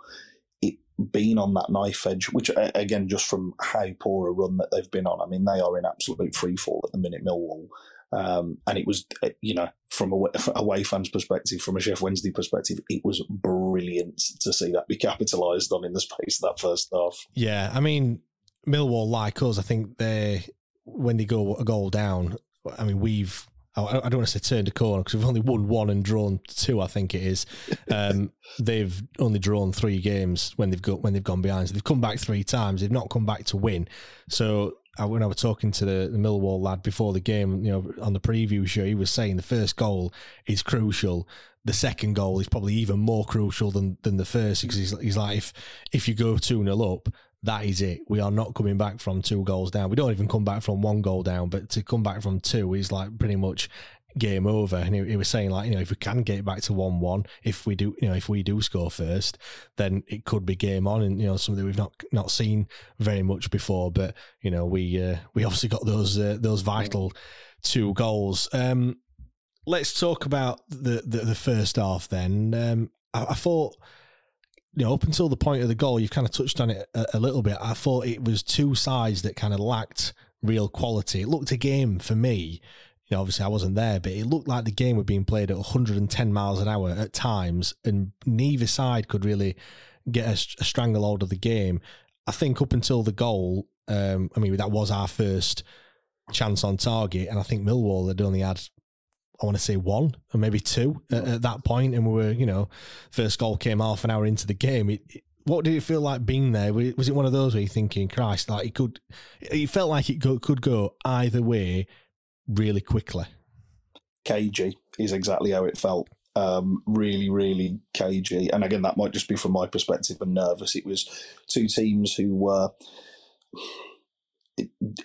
it being on that knife edge, which again, just from how poor a run that they've been on, I mean, they are in absolute free fall at the minute, Millwall. Um, and it was, uh, you know, from a away fans' perspective, from a Sheff Wednesday perspective, it was brilliant to see that be capitalised on in the space of that first half. Yeah, I mean, Millwall, like us, I think they when they go a goal down, I mean, we've I, don't want to say turned a corner because we've only won one and drawn two. I think it is. Um, they've only drawn three games when they've got when they've gone behind. So they've come back three times. They've not come back to win. So I, when I was talking to the, the Millwall lad before the game, you know, on the preview show, he was saying the first goal is crucial. The second goal is probably even more crucial than than the first because he's, he's like if if you go two 0 up, that is it. We are not coming back from two goals down. We don't even come back from one goal down, but to come back from two is like pretty much game over. And he, he, was saying like, you know, if we can get back to one one, if we do, you know, if we do score first, then it could be game on, and you know, something we've not not seen very much before. But you know, we uh, we obviously got those uh, those vital two goals. Um, let's talk about the the, the first half then. Um, I, I thought you know, up until the point of the goal, you've kind of touched on it a, a, little bit. I thought it was two sides that kind of lacked real quality. It looked a game for me. You know, obviously I wasn't there, but it looked like the game was being played at 110 miles an hour at times, and neither side could really get a, a stranglehold of the game. I think up until the goal, um, I mean, that was our first chance on target, and I think Millwall had only had I want to say one or maybe two at, at, that point, and we were, you know, first goal came half an hour into the game. It, it, what did it feel like being there? Was it one of those where you're thinking, Christ, like it could, it felt like it could go either way really quickly? Cagey is exactly how it felt. Um, really, really cagey. And again, that might just be from my perspective and nervous. It was two teams who were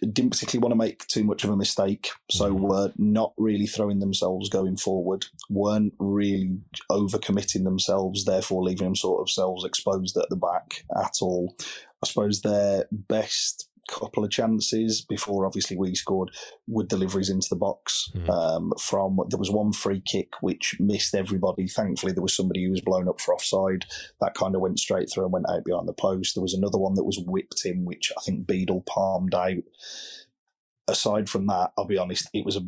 didn't particularly want to make too much of a mistake, so mm-hmm. were not really throwing themselves going forward, weren't really overcommitting themselves, therefore leaving themselves exposed at the back at all. I suppose their best couple of chances before obviously we scored with deliveries into the box. Mm-hmm. um, from there was one free kick which missed everybody. Thankfully there was somebody who was blown up for offside. That kind of went straight through and went out behind the post. There was another one that was whipped in which I think Beadle palmed out. Aside from that, I'll be honest, it was a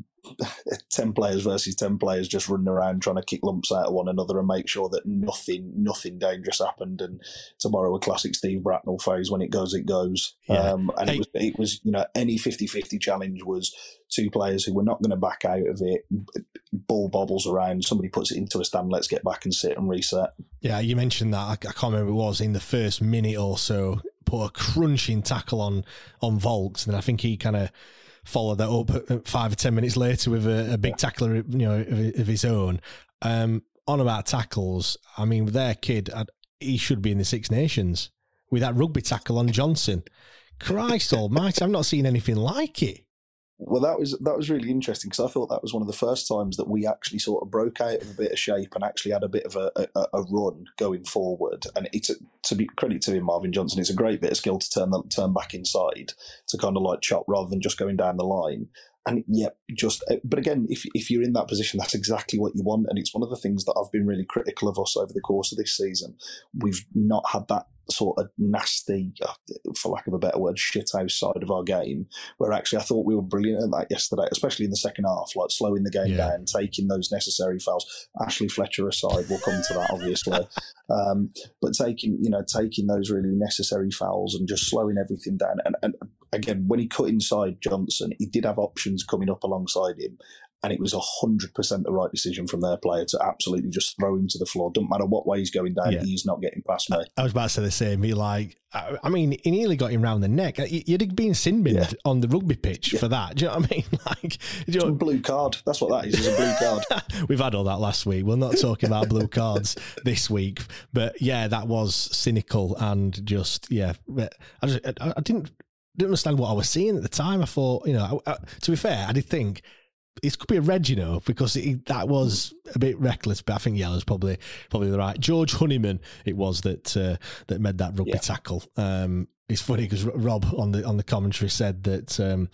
10 players versus 10 players just running around trying to kick lumps out of one another and make sure that nothing nothing dangerous happened. And tomorrow a classic Steve Bracknell phase when it goes it goes. Yeah. um, and hey. it was it was you know any 50-50 challenge was two players who were not going to back out of it ball bobbles around somebody puts it into a stand let's get back and sit and reset. Yeah you mentioned that. I, I can't remember it was in the first minute or so put a crunching tackle on on Vaulks, and I think he kind of followed that up five or ten minutes later with a, a big tackler, you know, of, of his own. Um, on about tackles, I mean, their kid, he should be in the Six Nations with that rugby tackle on Johnson. Christ Almighty, I've not seen anything like it. Well, that was that was really interesting because I thought that was one of the first times that we actually sort of broke out of a bit of shape and actually had a bit of a, a, a run going forward. And it's a, to be credit to him, Marvin Johnson. It's a great bit of skill to turn the, turn back inside to kind of like chop rather than just going down the line. And yeah, just uh, but again, if if you're in that position, that's exactly what you want. And it's one of the things that I've been really critical of us over the course of this season. We've not had that sort of nasty, uh, for lack of a better word, shithouse side of our game. Where actually, I thought we were brilliant at that yesterday, especially in the second half, like slowing the game yeah. down, taking those necessary fouls. Ashley Fletcher aside, we'll come to that obviously, um, but taking you know taking those really necessary fouls and just slowing everything down. And, and again, when he cut inside Johnson, he did have options coming up alongside him, and it was 100% the right decision from their player to absolutely just throw him to the floor. Doesn't matter what way he's going down, yeah. he's not getting past me. I was about to say the same. He like, I mean, he nearly got him round the neck. Uh, you'd have been sin yeah. on the rugby pitch yeah. for that. Do you know what I mean? Like, you know, blue card. That's what that is. Is a blue card. We've had all that last week. We're not talking about blue cards this week, but yeah, that was cynical and just yeah. I just I, I didn't didn't understand what I was seeing at the time. I thought, you know, I, I, to be fair, I did think it could be a red, you know, because it, that was a bit reckless. But I think yellow's probably probably the right. George Honeyman, it was that uh, that made that rugby yeah. tackle. Um, it's funny because Rob on the on the commentary said that. Um,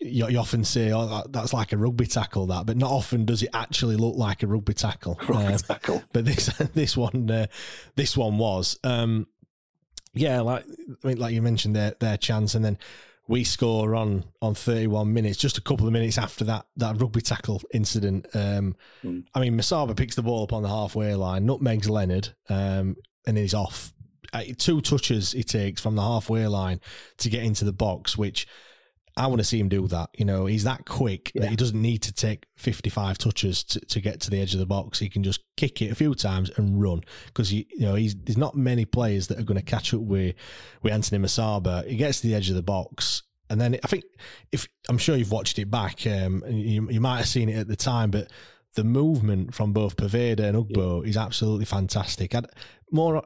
you, you, often say, "Oh, that's like a rugby tackle," that, but not often does it actually look like a rugby tackle. Rugby uh, tackle. But this this one uh, this one was. Um, yeah, like I mean, like you mentioned their their chance, and then we score on on 31 minutes, just a couple of minutes after that that rugby tackle incident. Um, mm. I mean, Musaba picks the ball up on the halfway line, nutmegs Leonard, um, and he's off. Uh, two touches he takes from the halfway line to get into the box, which I want to see him do that. You know, he's that quick yeah. that he doesn't need to take 55 touches to, to get to the edge of the box. He can just kick it a few times and run because you know he's there's not many players that are going to catch up with with Anthony Musaba. He gets to the edge of the box. And then I think if I'm sure you've watched it back, um, and you, you might have seen it at the time, but the movement from both Poveda and Ugbo yeah. is absolutely fantastic. I'd, more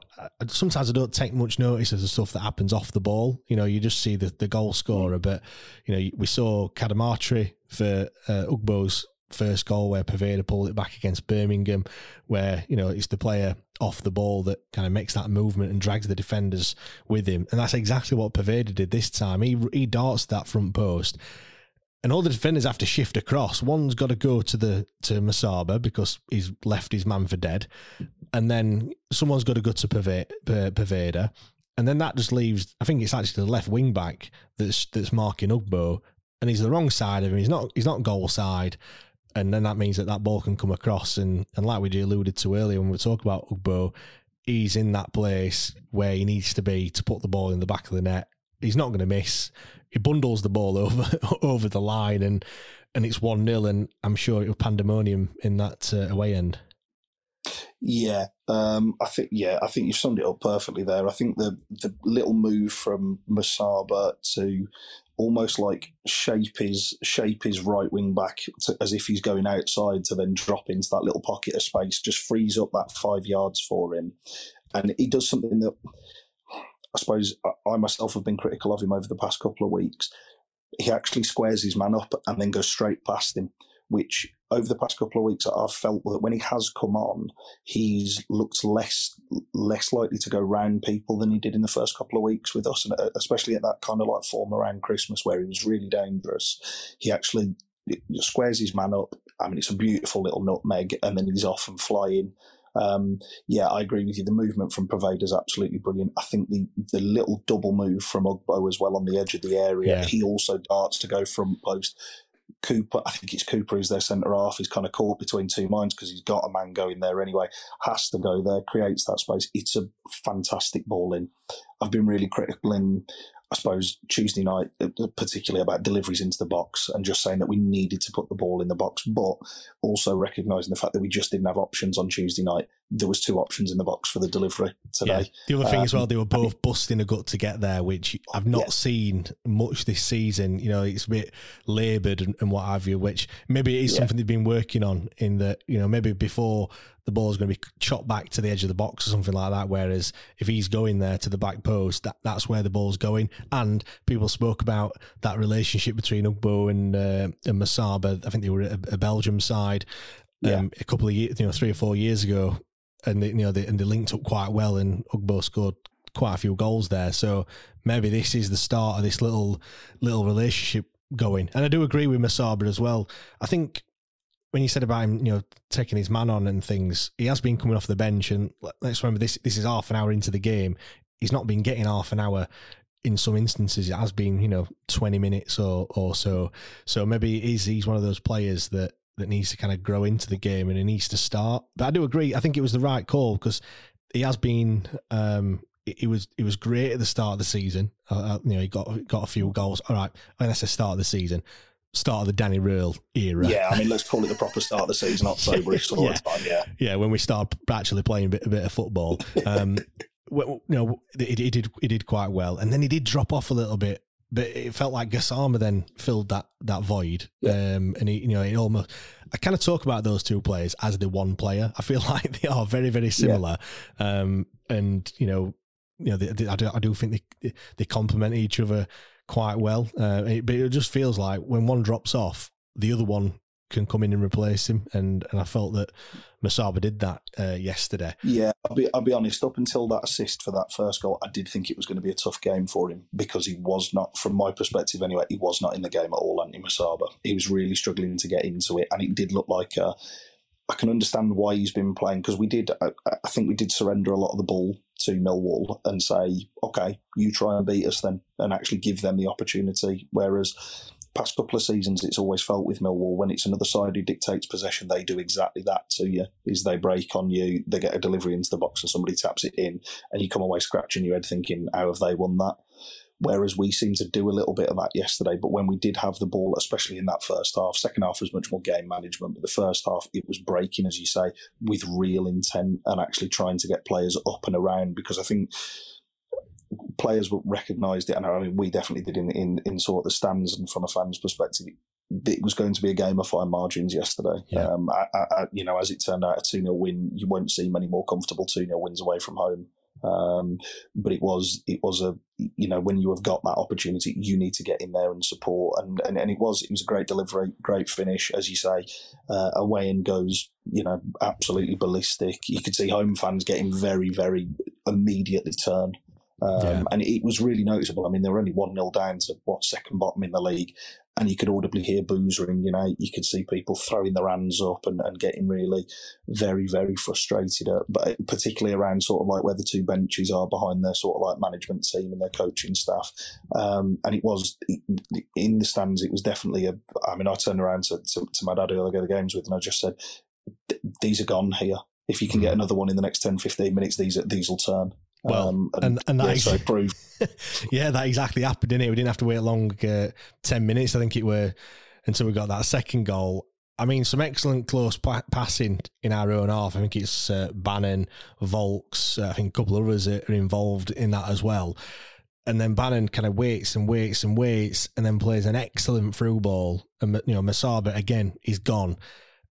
sometimes I don't take much notice of the stuff that happens off the ball. You know, you just see the, the goal scorer, but you know, we saw Cadamarteri for uh, Ugbo's first goal where Poveda pulled it back against Birmingham, where you know it's the player off the ball that kind of makes that movement and drags the defenders with him, and that's exactly what Poveda did this time. He he darts that front post and all the defenders have to shift across. One's got to go to the to Musaba because he's left his man for dead, and then someone's got to go to Poveda, and then that just leaves. I think it's actually the left wing back that's that's marking Ugbo, and he's the wrong side of him. He's not he's not goal side, and then that means that that ball can come across. And and like we alluded to earlier when we talk about Ugbo, he's in that place where he needs to be to put the ball in the back of the net. He's not going to miss he bundles the ball over over the line and and it's one 0 and I'm sure it was pandemonium in that uh, away end. Yeah, um, I think yeah, I think you summed it up perfectly there. I think the the little move from Musaba to almost like shape his shape his right wing back to, as if he's going outside to then drop into that little pocket of space just frees up that five yards for him, and he does something that I suppose I myself have been critical of him over the past couple of weeks. He actually squares his man up and then goes straight past him, which over the past couple of weeks I've felt that when he has come on, he's looked less less likely to go round people than he did in the first couple of weeks with us, and uh, especially at that kind of like form around Christmas where he was really dangerous. He actually squares his man up. I mean, it's a beautiful little nutmeg, and then he's off and flying. Um, yeah, I agree with you. The movement from Poveda is absolutely brilliant. I think the, the little double move from Ugbo as well on the edge of the area. Yeah. He also darts to go front post. Cooper, I think it's Cooper who's their centre half. He's kind of caught between two minds because he's got a man going there anyway. Has to go there, creates that space. It's a fantastic ball in. I've been really critical in I suppose Tuesday night, uh, particularly about deliveries into the box and just saying that we needed to put the ball in the box, but also recognising the fact that we just didn't have options on Tuesday night. There was two options in the box for the delivery today. Yeah. The other thing um, as well, they were both busting a gut to get there, which I've not yeah. seen much this season. You know, it's a bit laboured and, and, what have you, which maybe it is yeah. something they've been working on in that, you know, maybe before the ball is going to be chopped back to the edge of the box or something like that. Whereas if he's going there to the back post, that, that's where the ball's going. And people spoke about that relationship between Ugbo and, uh, and Musaba. I think they were a, a Belgium side um, yeah. a couple of years, you know, three or four years ago. And they, you know, they, and they linked up quite well, and Ugbo scored quite a few goals there. So maybe this is the start of this little little relationship going. And I do agree with Musaba as well. I think when you said about him, you know, taking his man on and things, he has been coming off the bench. And let's remember this: this is half an hour into the game. He's not been getting half an hour. In some instances, it has been, you know, twenty minutes or or so. So maybe he's he's one of those players that that needs to kind of grow into the game and he needs to start. But I do agree. I think it was the right call because he has been. Um, he was he was great at the start of the season. Uh, uh, you know, he got got a few goals. All right, when that's the start of the season, start of the Danny Röhl era. Yeah, I mean, let's call it the proper start of the season, October yeah. time. Yeah, yeah, when we start actually playing a bit, a bit of football. Um, well, you know, it, he did it did quite well, and then he did drop off a little bit. But it felt like Gassama then filled that that void, yeah. um, and he, you know, it almost. I kind of talk about those two players as the one player. I feel like they are very, very similar, yeah. um, and you know, you know, they, they, I, do, I do think they they complement each other quite well. Uh, it, but it just feels like when one drops off, the other one can come in and replace him, and and I felt that Musaba did that uh, yesterday. Yeah, I'll be I'll be honest. Up until that assist for that first goal, I did think it was going to be a tough game for him because he was not, from my perspective anyway, he was not in the game at all. Anthony Musaba, he was really struggling to get into it, and it did look like. Uh, I can understand why he's been playing because we did. I, I, think we did surrender a lot of the ball to Millwall and say, okay, you try and beat us then, and actually give them the opportunity. Whereas past couple of seasons, it's always felt with Millwall when it's another side who dictates possession, they do exactly that to you. Is they break on you, they get a delivery into the box, and somebody taps it in, and you come away scratching your head thinking, how have they won that? Whereas we seemed to do a little bit of that yesterday. But when we did have the ball, especially in that first half, second half was much more game management. But the first half, it was breaking, as you say, with real intent and actually trying to get players up and around. Because I think players recognised it, and I mean, we definitely did in, in, in sort of the stands and from a fan's perspective. It was going to be a game of fine margins yesterday. Yeah. Um, I, I, you know, as it turned out, a 2 0 win, you won't see many more comfortable 2 0 wins away from home. Um, but it was it was a you know when you have got that opportunity, you need to get in there and support. And and, and it was it was a great delivery, great finish, as you say. Uh, away and goes you know absolutely ballistic. You could see home fans getting very very immediately turned. Um, yeah. And it was really noticeable. I mean, they were only 1 0 down to what, second bottom in the league and you could audibly hear boos ring. You know, you could see people throwing their hands up and, and getting really very, very frustrated. At, but particularly around sort of like where the two benches are behind their sort of like management team and their coaching staff. Um, and it was in the stands. It was definitely a. I mean, I turned around to, to, to my dad who I go to the games with, and I just said, "These are gone here. If you can get mm. another one in the next 10, 15 minutes, these these will turn." Well, um, and, and, and, that yeah, so proved. yeah, that exactly happened, didn't it? We didn't have to wait long, uh, 10 minutes, I think it were, until we got that second goal. I mean, some excellent close pa- passing in our own half. I think it's uh, Bannan, Vaulks, uh, I think a couple of others are involved in that as well. And then Bannan kind of waits and waits and waits and then plays an excellent through ball. And, you know, Musaba, again, is gone.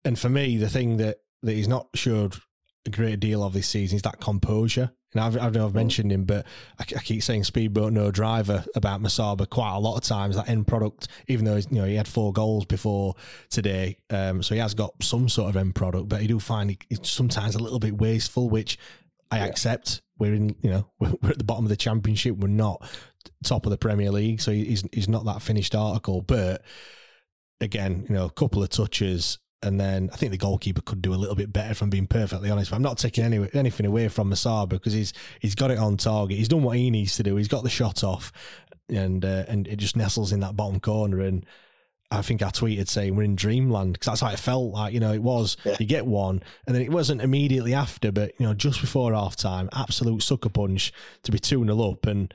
And for me, the thing that, that he's not showed a great deal of this season is that composure. And I've, I know I've mentioned him, but I, I, keep saying speedboat no driver about Musaba quite a lot of times. That end product, even though you know he had four goals before today, um, so he has got some sort of end product. But I do find it's sometimes a little bit wasteful, which I yeah. accept. We're in, you know, we're at the bottom of the championship. We're not top of the Premier League, so he's he's not that finished article. But again, you know, a couple of touches and then I think the goalkeeper could do a little bit better, if I'm being perfectly honest. But I'm not taking any, anything away from Musaba because he's he's got it on target. He's done what he needs to do. He's got the shot off, and uh, and it just nestles in that bottom corner. And I think I tweeted saying we're in dreamland because that's how it felt like. You know, it was yeah. you get one, and then it wasn't immediately after, but you know, just before half time, absolute sucker punch to be two 0 up, and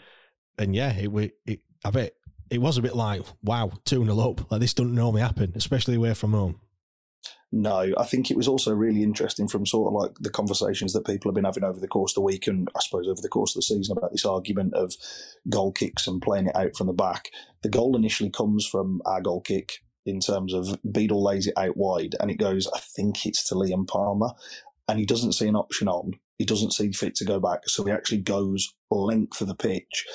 and yeah, it it I bet it was a bit like wow, two 0 up. Like this doesn't normally happen, especially away from home. No, I think it was also really interesting from sort of like the conversations that people have been having over the course of the week and I suppose over the course of the season about this argument of goal kicks and playing it out from the back. The goal initially comes from our goal kick in terms of Beadle lays it out wide and it goes, I think it's to Liam Palmer. and he doesn't see an option on. He doesn't see fit to go back, so he actually goes length of the pitch.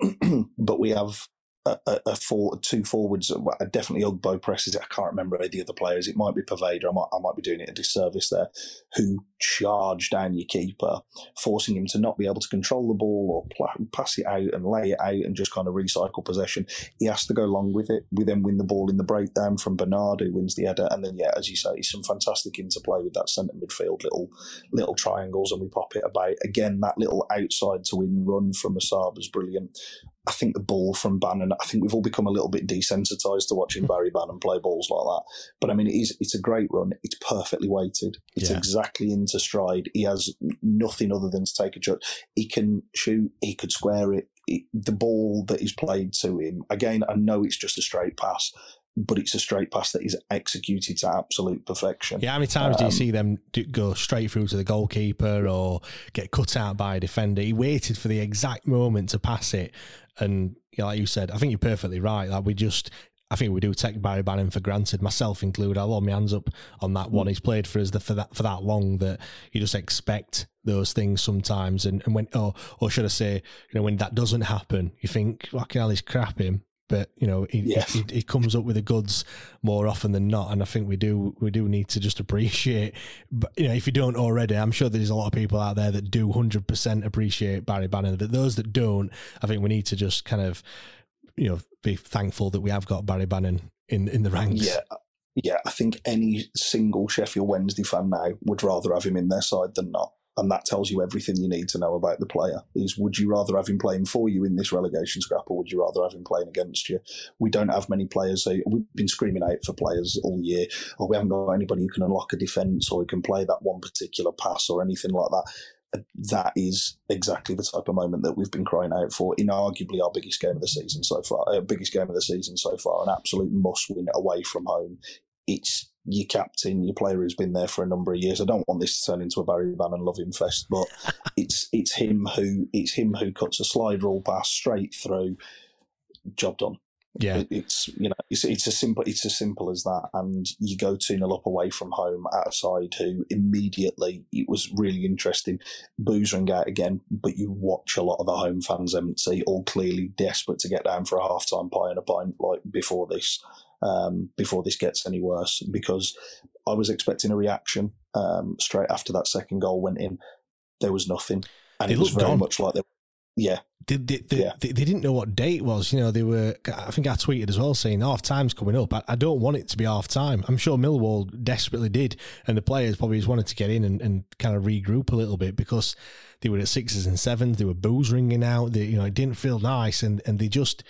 but we have a, a, four, two forwards, uh, definitely Ugbo presses it. I can't remember the other players. It might be Poveda. I might, I might be doing it a disservice there. Who charge down your keeper, forcing him to not be able to control the ball or pl- pass it out and lay it out and just kind of recycle possession. He has to go along with it. We then win the ball in the breakdown from Bernard, who wins the header, and then yeah, as you say, some fantastic interplay with that centre midfield little little triangles, and we pop it about again. That little outside to win run from Asaba is brilliant. I think the ball from Bannan. I think we've all become a little bit desensitized to watching hmm. Barry Bannan play balls like that. But I mean, it is, it's a great run. It's perfectly weighted. It's yeah. exactly into stride. He has nothing other than to take a shot. He can shoot, he could square it. it. The ball that is played to him, again, I know it's just a straight pass, but it's a straight pass that is executed to absolute perfection. Yeah, how many times um, do you um, see them go straight through to the goalkeeper or get cut out by a defender? He waited for the exact moment to pass it, and you know, like you said, I think you're perfectly right. Like we just, I think we do take Barry Bannan for granted, myself included. I'll hold my hands up on that one. Mm. He's played for us the, for that for that long that you just expect those things sometimes. And, and when, or or should I say, you know, when that doesn't happen, you think, fucking hell, he's crap him but you know he, yes. he, he, comes up with the goods more often than not and i think we do we do need to just appreciate but you know if you don't already i'm sure there's a lot of people out there that do 100% appreciate barry Bannan. but those that don't i think we need to just kind of you know be thankful that we have got barry Bannan in in the ranks yeah yeah i think any single sheffield wednesday fan now would rather have him in their side than not and that tells you everything you need to know about the player. Is would you rather have him playing for you in this relegation scrap, or would you rather have him playing against you? We don't have many players. So we've been screaming out for players all year. Or we haven't got anybody who can unlock a defence or who can play that one particular pass or anything like that. That is exactly the type of moment that we've been crying out for in arguably our biggest game of the season so far. Uh, biggest game of the season so far, an absolute must win away from home. It's your captain, your player who's been there for a number of years. I don't want this to turn into a Barry Bannan loving fest, but it's it's him who it's him who cuts a slide rule pass straight through. Job done. Yeah, it, it's you know it's it's as simple it's as simple as that. And you go two 0 up away from home at a side who immediately it was really interesting, boozering out again. But you watch a lot of the home fans empty, all clearly desperate to get down for a half time pie and a pint like before this um, before this gets any worse because I was expecting a reaction um, straight after that second goal went in. There was nothing, and it was very gone. much like they, yeah. They, they, they, yeah. they, didn't know what date it was. You know, they were. I think I tweeted as well saying half time's coming up. I, I don't want it to be half time. I'm sure Millwall desperately did, and the players probably just wanted to get in and, and kind of regroup a little bit because they were at sixes and sevens. They were booze ringing out. They, you know, it didn't feel nice, and and they just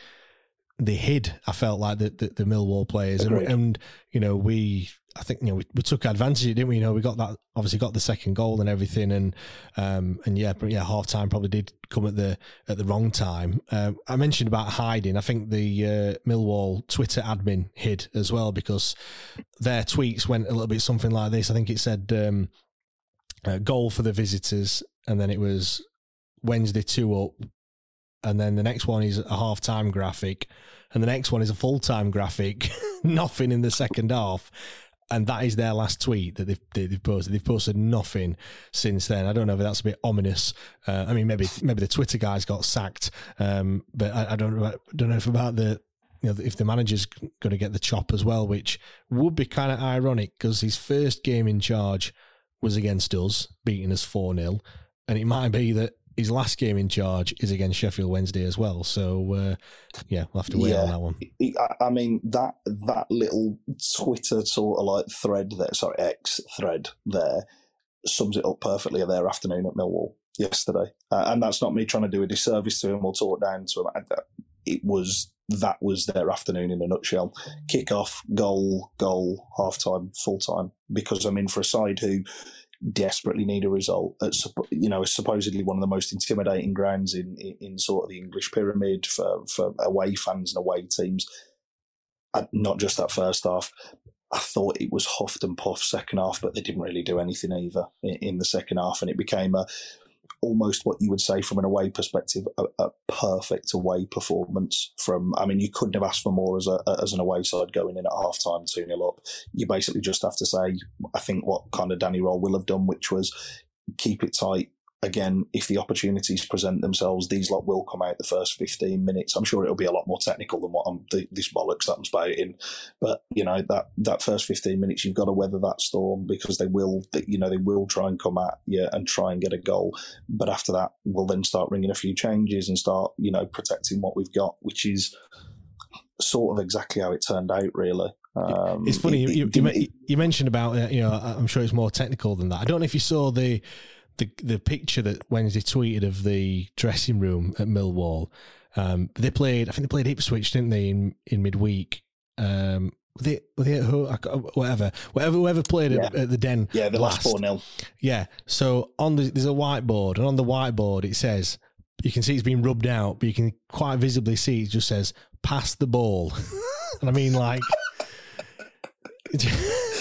they hid. I felt like the the, the Millwall players, and, and, you know we. I think you know we, we took advantage it, didn't we? You know we got that obviously got the second goal and everything, and um and yeah, but yeah, half time probably did come at the at the wrong time. Uh, I mentioned about hiding. I think the uh, Millwall Twitter admin hid as well because their tweets went a little bit something like this. I think it said um, uh, goal for the visitors, and then it was Wednesday two up, and then the next one is a half time graphic, and the next one is a full time graphic. nothing in the second half. And that is their last tweet that they've, they've posted. They've posted nothing since then. I don't know if that's a bit ominous. Uh, I mean, maybe maybe the Twitter guys got sacked, um, but I, I, don't know. Don't know if about the you know if the manager's going to get the chop as well, which would be kind of ironic because his first game in charge was against us, beating us four 0 and it might be that his last game in charge is against Sheffield Wednesday as well. So uh, yeah, we'll have to wait yeah. on that one. I mean that that little Twitter sort of like thread there, sorry X thread there, sums it up perfectly. Of their afternoon at Millwall yesterday, uh, and that's not me trying to do a disservice to him or talk down to him. It was that was their afternoon in a nutshell. Kick off, goal, goal, half time, full time. Because I mean, for a side who desperately need a result at you know supposedly one of the most intimidating grounds in, in, in sort of the English pyramid for, for away fans and away teams. Uh, not just that first half. I thought it was huffed and puffed second half, but they didn't really do anything either in, in the second half, and it became a almost what you would say from an away perspective, a, a perfect away performance. From I mean, you couldn't have asked for more as a as an away side going in at half time, two 0 up. You basically just have to say, I think what kind of Danny Röhl will have done, which was keep it tight, again, if the opportunities present themselves, these lot will come out the first 15 minutes. I'm sure it'll be a lot more technical than what I'm, this bollocks that I'm spouting. But, you know, that, that first 15 minutes, you've got to weather that storm because they will, you know, they will try and come at you and try and get a goal. But after that, we'll then start ringing a few changes and start, you know, protecting what we've got, which is sort of exactly how it turned out, really. Um, it's funny it, you, you, you, mentioned about uh, you know I'm sure it's more technical than that. I don't know if you saw the the the picture that Wednesday tweeted of the dressing room at Millwall. Um, they played. I think they played Ipswich, didn't they? In in midweek. Um, were they, were they at home? Whatever, whatever, whoever played yeah. at, at, the Den. Yeah, the last four 0 Yeah. So on the there's a whiteboard, and on the whiteboard it says you can see it's been rubbed out, but you can quite visibly see it just says "pass the ball," and I mean like. do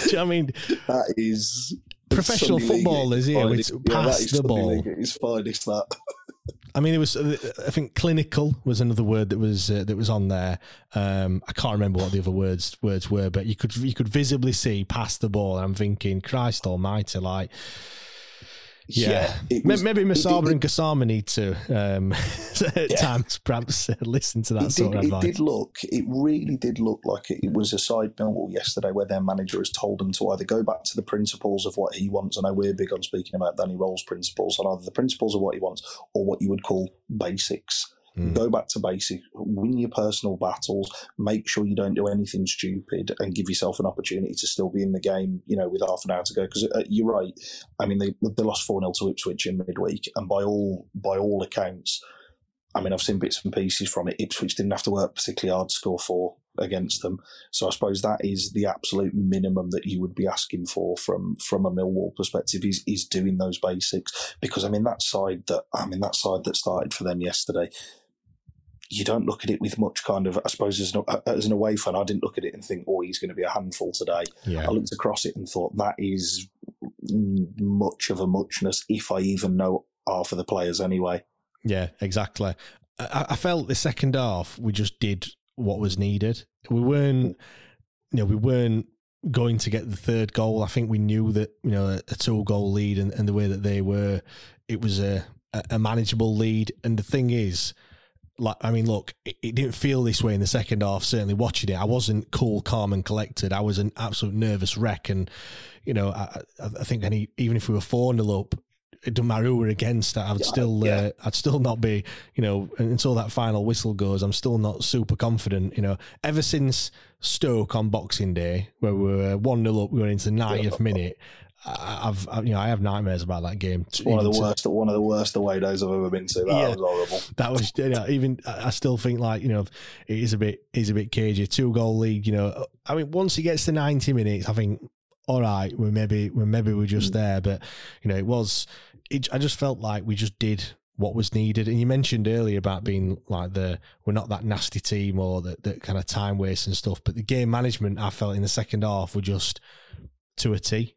you know I mean? That is professional footballers here. It's pass the ball. It's finest that. I mean, it was. Uh, I think clinical was another word that was uh, that was on there. Um, I can't remember what the other words words were, but you could you could visibly see past the ball. I'm thinking, Christ Almighty, like yeah, yeah was, maybe Musaba and Gassama need to um, at yeah. times perhaps uh, listen to that it sort did, of advice. It did look, it really did look like it, it was a side Millwall yesterday where their manager has told them to either go back to the principles of what he wants. I know we're big on speaking about Danny Röhl's principles, on either the principles of what he wants or what you would call basics. Mm. Go back to basics, win your personal battles, make sure you don't do anything stupid, and give yourself an opportunity to still be in the game, you know, with half an hour to go. Because uh, you're right. I mean, they, they lost 4 0 to Ipswich in midweek, and by all by all accounts, I mean, I've seen bits and pieces from it. Ipswich didn't have to work particularly hard to score four against them. So I suppose that is the absolute minimum that you would be asking for from from a Millwall perspective is is doing those basics. Because I mean that side that I mean that side that started for them yesterday, you don't look at it with much kind of, I suppose, as an, as an away fan, I didn't look at it and think, oh, he's going to be a handful today. Yeah. I looked across it and thought that is much of a muchness, if I even know half of the players anyway. Yeah, exactly. I, I felt the second half we just did what was needed. We weren't, you know, we weren't going to get the third goal. I think we knew that you know a, a two goal lead and, and the way that they were, it was a a manageable lead. And the thing is, like I mean, look, it, it, didn't feel this way in the second half. Certainly, watching it, I wasn't cool, calm, and collected. I was an absolute nervous wreck, and you know, I, I think any even if we were four 0 up, it doesn't matter who we're against. I'd still, yeah. uh, I'd still not be, you know, until that final whistle goes. I'm still not super confident. You know, ever since Stoke on Boxing Day, where we were one 0 up, we were into the 90th minute. I've, I've, you know I have nightmares about that game. It's one of the worst, to, one of the worst away days I've ever been to. That yeah, was horrible. That was you know, even I still think like you know it is a bit is a bit cagey. Two goal lead. You know, I mean once he gets to ninety minutes, I think all right, we maybe we maybe we're just mm. there. But you know, it was. It, I just felt like we just did what was needed. And you mentioned earlier about being like the we're not that nasty team or that that kind of time waste and stuff. But the game management, I felt in the second half were just to a T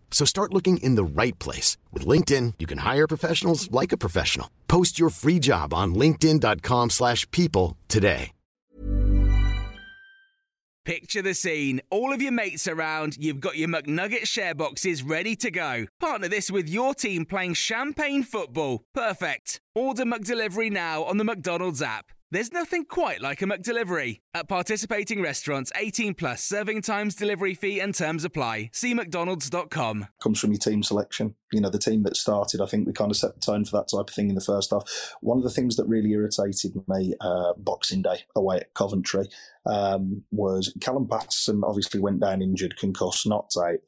So start looking in the right place. With LinkedIn, you can hire professionals like a professional. Post your free job on linkedin.com slash people today. Picture the scene. All of your mates around, you've got your McNugget share boxes ready to go. Partner this with your team playing champagne football. Perfect. Order McDelivery now on the McDonald's app. There's nothing quite like a McDelivery. At participating restaurants, 18 plus serving times, delivery fee, and terms apply. See McDonald's.com. Comes from your team selection. You know, the team that started, I think we kind of set the tone for that type of thing in the first half. One of the things that really irritated me uh, Boxing Day away at Coventry um, was Callum Paterson obviously went down injured, concussed, knocked out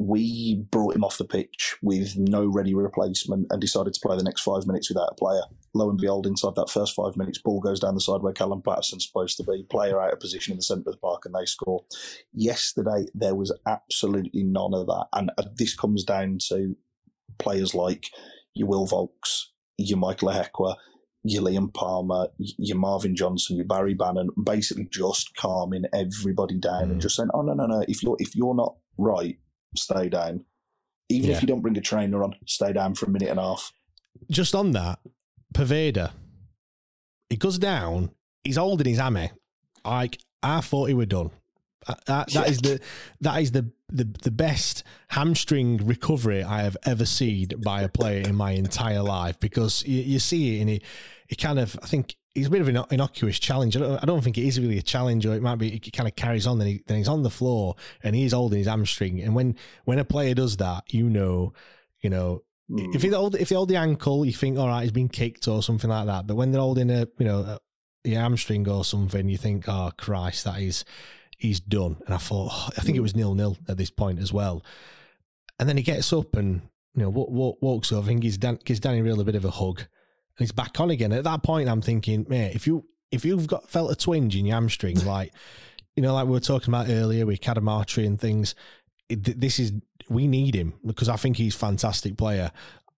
we brought him off the pitch with no ready replacement and decided to play the next five minutes without a player. Lo and behold, inside that first five minutes, ball goes down the side where Callum Paterson's supposed to be, player out of position in the centre of the park, and they score. Yesterday, there was absolutely none of that. And uh, this comes down to players like your Will Vaulks, your Michael Ihiekwe, your Liam Palmer, your Marvin Johnson, your Barry Bannan, basically just calming everybody down mm. and just saying, "Oh no, no, no! If you're if you're not right, stay down. Even yeah. if you don't bring a trainer on, stay down for a minute and a half." Just on that, Poveda, he goes down. He's holding his hammy. Like I thought he were done. That, that yeah. is the that is the, the the best hamstring recovery I have ever seen by a player in my entire life because you, you see it and he, he kind of I think he's a bit of an innocuous challenge. I don't, I don't think it is really a challenge, or it might be. It kind of carries on. Then, he, then he's on the floor and he's holding his hamstring. And when when a player does that, you know, you know, mm. if he hold if they hold the ankle, you think, all right, he's been kicked or something like that. But when they're holding a, you know, a, a hamstring or something, you think, oh Christ, that is he's done. And I thought, oh, I think it was nil nil at this point as well. And then he gets up and you know walks over and gives, Dan, gives Danny Röhl a bit of a hug, he's back on again. At that point, I'm thinking, mate, if you if you've got felt a twinge in your hamstring, like you know, like we were talking about earlier with Cadamarteri and things, it, this is we need him because I think he's a fantastic player,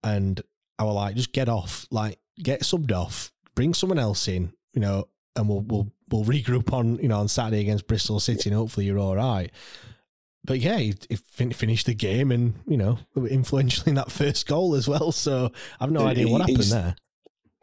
and I was like, just get off, like get subbed off, bring someone else in, you know, and we'll we'll we'll regroup on you know on Saturday against Bristol City, and hopefully you're all right. But yeah, he, he finished the game and you know influential in that first goal as well. So I've no idea what happened there.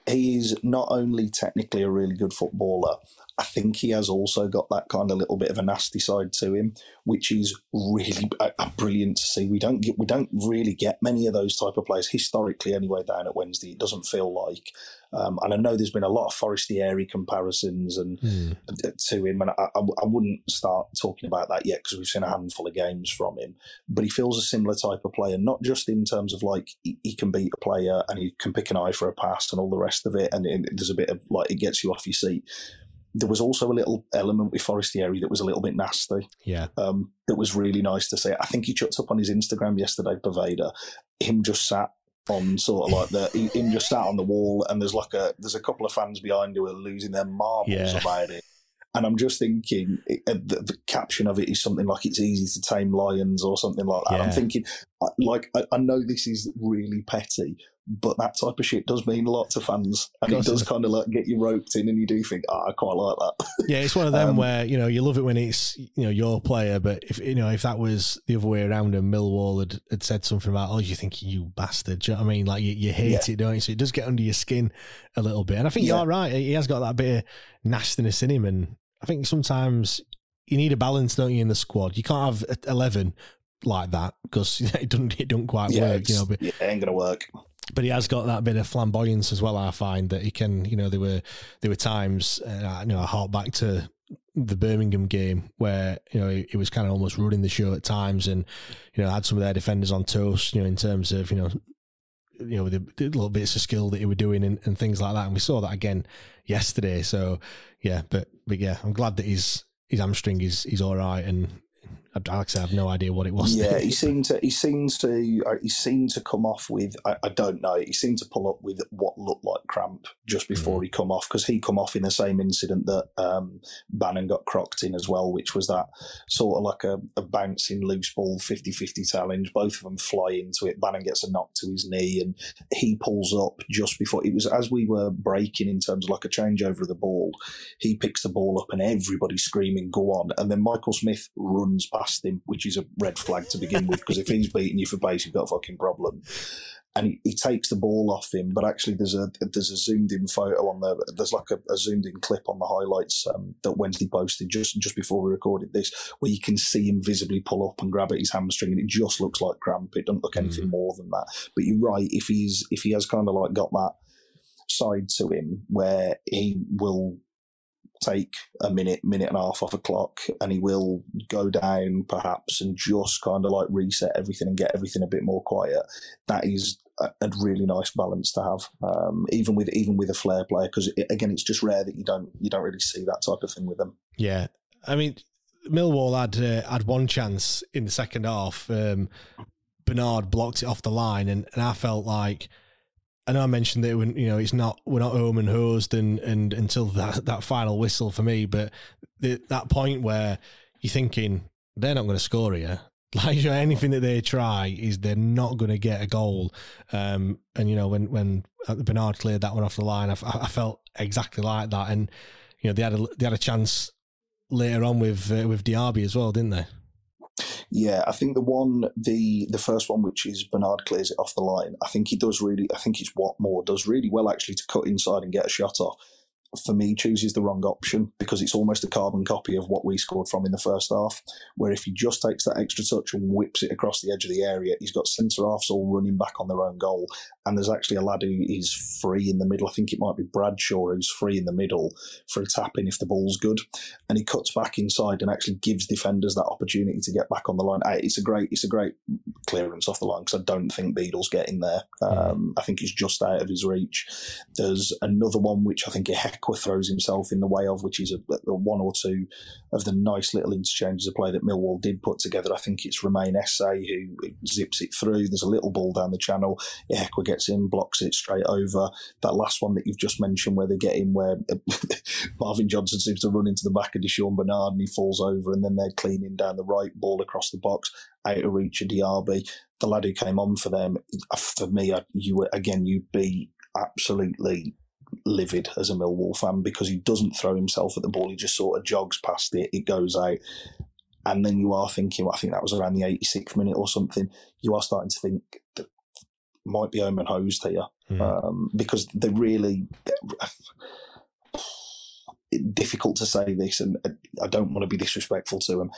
He's not only technically a really good footballer, I think he has also got that kind of little bit of a nasty side to him, which is really uh, uh, brilliant to see. We don't get we don't really get many of those type of players historically anyway. Down at Wednesday, it doesn't feel like. Um, and I know there's been a lot of Forestieri comparisons and mm. to him, and I, I, I, wouldn't start talking about that yet because we've seen a handful of games from him. But he feels a similar type of player, not just in terms of like he, he can beat a player and he can pick an eye for a pass and all the rest of it, and it, there's a bit of like it gets you off your seat there was also a little element with Forestieri that was a little bit nasty. Yeah. Um, that was really nice to see. I think he chucked up on his Instagram yesterday, Poveda, him just sat on sort of like the him just sat on the wall and there's like a there's a couple of fans behind who are losing their marbles yeah. about it. And I'm just thinking uh, the, the, caption of it is something like it's easy to tame lions or something like that. Yeah. I'm thinking, like, I, I, know this is really petty, but that type of shit does mean a lot to fans, and it does kind of like get you roped in, and you do think, oh, I quite like that. Yeah, it's one of them um, where you know you love it when it's you know your player, but if you know if that was the other way around and Millwall had, had said something about, oh, you think you bastard, do you know what I mean? Like you, you hate yeah. it, don't you? So it does get under your skin a little bit, and I think yeah. you're right. He has got that bit of nastiness in him, and I think sometimes you need a balance, don't you, in the squad? You can't have eleven like that because it doesn't it don't quite yeah, work. You know, but it ain't gonna work but he has got that bit of flamboyance as well. I find that he can, you know, there were there were times, uh, you know, I hark back to the Birmingham game where you know he, he, was kind of almost running the show at times, and you know had some of their defenders on toast, you know, in terms of you know, you know the, the little bits of skill that he were doing and, and things like that, and we saw that again yesterday. So yeah, but but yeah, I'm glad that his his hamstring is is all right, and Alex, I have no idea what it was. Yeah, he seemed to he seemed to uh, he seemed to come off with I, I, don't know. He seemed to pull up with what looked like cramp just before mm. he come off because he come off in the same incident that um, Bannan got crocked in as well, which was that sort of like a, a bouncing loose ball 50-50 challenge. Both of them fly into it. Bannan gets a knock to his knee and he pulls up just before it was as we were breaking in terms of like a changeover of the ball. He picks the ball up and everybody's screaming, "Go on!" And then Michael Smith runs past him, which is a red flag to begin with. Because if he's beating you for pace, you've got a fucking problem. And he, he, takes the ball off him, but actually there's a there's a zoomed in photo on the there's like a, a zoomed in clip on the highlights um, that Wednesday posted just just before we recorded this, where you can see him visibly pull up and grab at his hamstring, and it just looks like cramp. It doesn't look anything mm. more than that. But you're right, if he's if he has kind of like got that side to him where he will take a minute, minute and a half off a clock, and he will go down perhaps and just kind of like reset everything and get everything a bit more quiet. That is a, a really nice balance to have, um, even with even with a flair player, because it, again, it's just rare that you don't you don't really see that type of thing with them. Yeah, I mean, Millwall had uh, had one chance in the second half. Um, Bernard blocked it off the line, and, and I felt like I know I mentioned that when you know it's not we're not home and hosed and and until that that final whistle for me, but the, that point where you're thinking they're not going to score here. Like you know, anything that they try is they're not going to get a goal. Um, and you know when when Bernard cleared that one off the line, I, I felt exactly like that. And you know they had a they had a chance later on with uh, with Diaby as well, didn't they? Yeah, I think the one, the the first one, which is Bernard clears it off the line. I think he does really. I think it's Watmore does really well actually to cut inside and get a shot off for me, chooses the wrong option because it's almost a carbon copy of what we scored from in the first half. Where if he just takes that extra touch and whips it across the edge of the area, he's got centre halves all running back on their own goal. And there's actually a lad who is free in the middle. I think it might be Bradshaw who's free in the middle for a tap in if the ball's good. And he cuts back inside and actually gives defenders that opportunity to get back on the line. It's a great, it's a great clearance off the line because I don't think Beadle's getting there. Um, I think he's just out of his reach. There's another one which I think Ihiekwe throws himself in the way of, which is a, a one or two of the nice little interchanges of play that Millwall did put together. I think it's Romain Esse who zips it through. There's a little ball down the channel. Ihiekwe gets in, blocks it straight over. That last one that you've just mentioned, where they get in, where Marvin Johnson seems to run into the back of Di'Shon Bernard and he falls over, and then they're cleaning down the right ball across the box, out of reach of Diaby. The lad who came on for them, uh, for me, you again, you'd be absolutely livid as a Millwall fan because he doesn't throw himself at the ball. He just sort of jogs past it. It goes out. And then you are thinking, well, I think that was around the 86th minute or something. You are starting to think that might be home and hosed here mm. um, because they really difficult to say this, and I don't want to be disrespectful to them.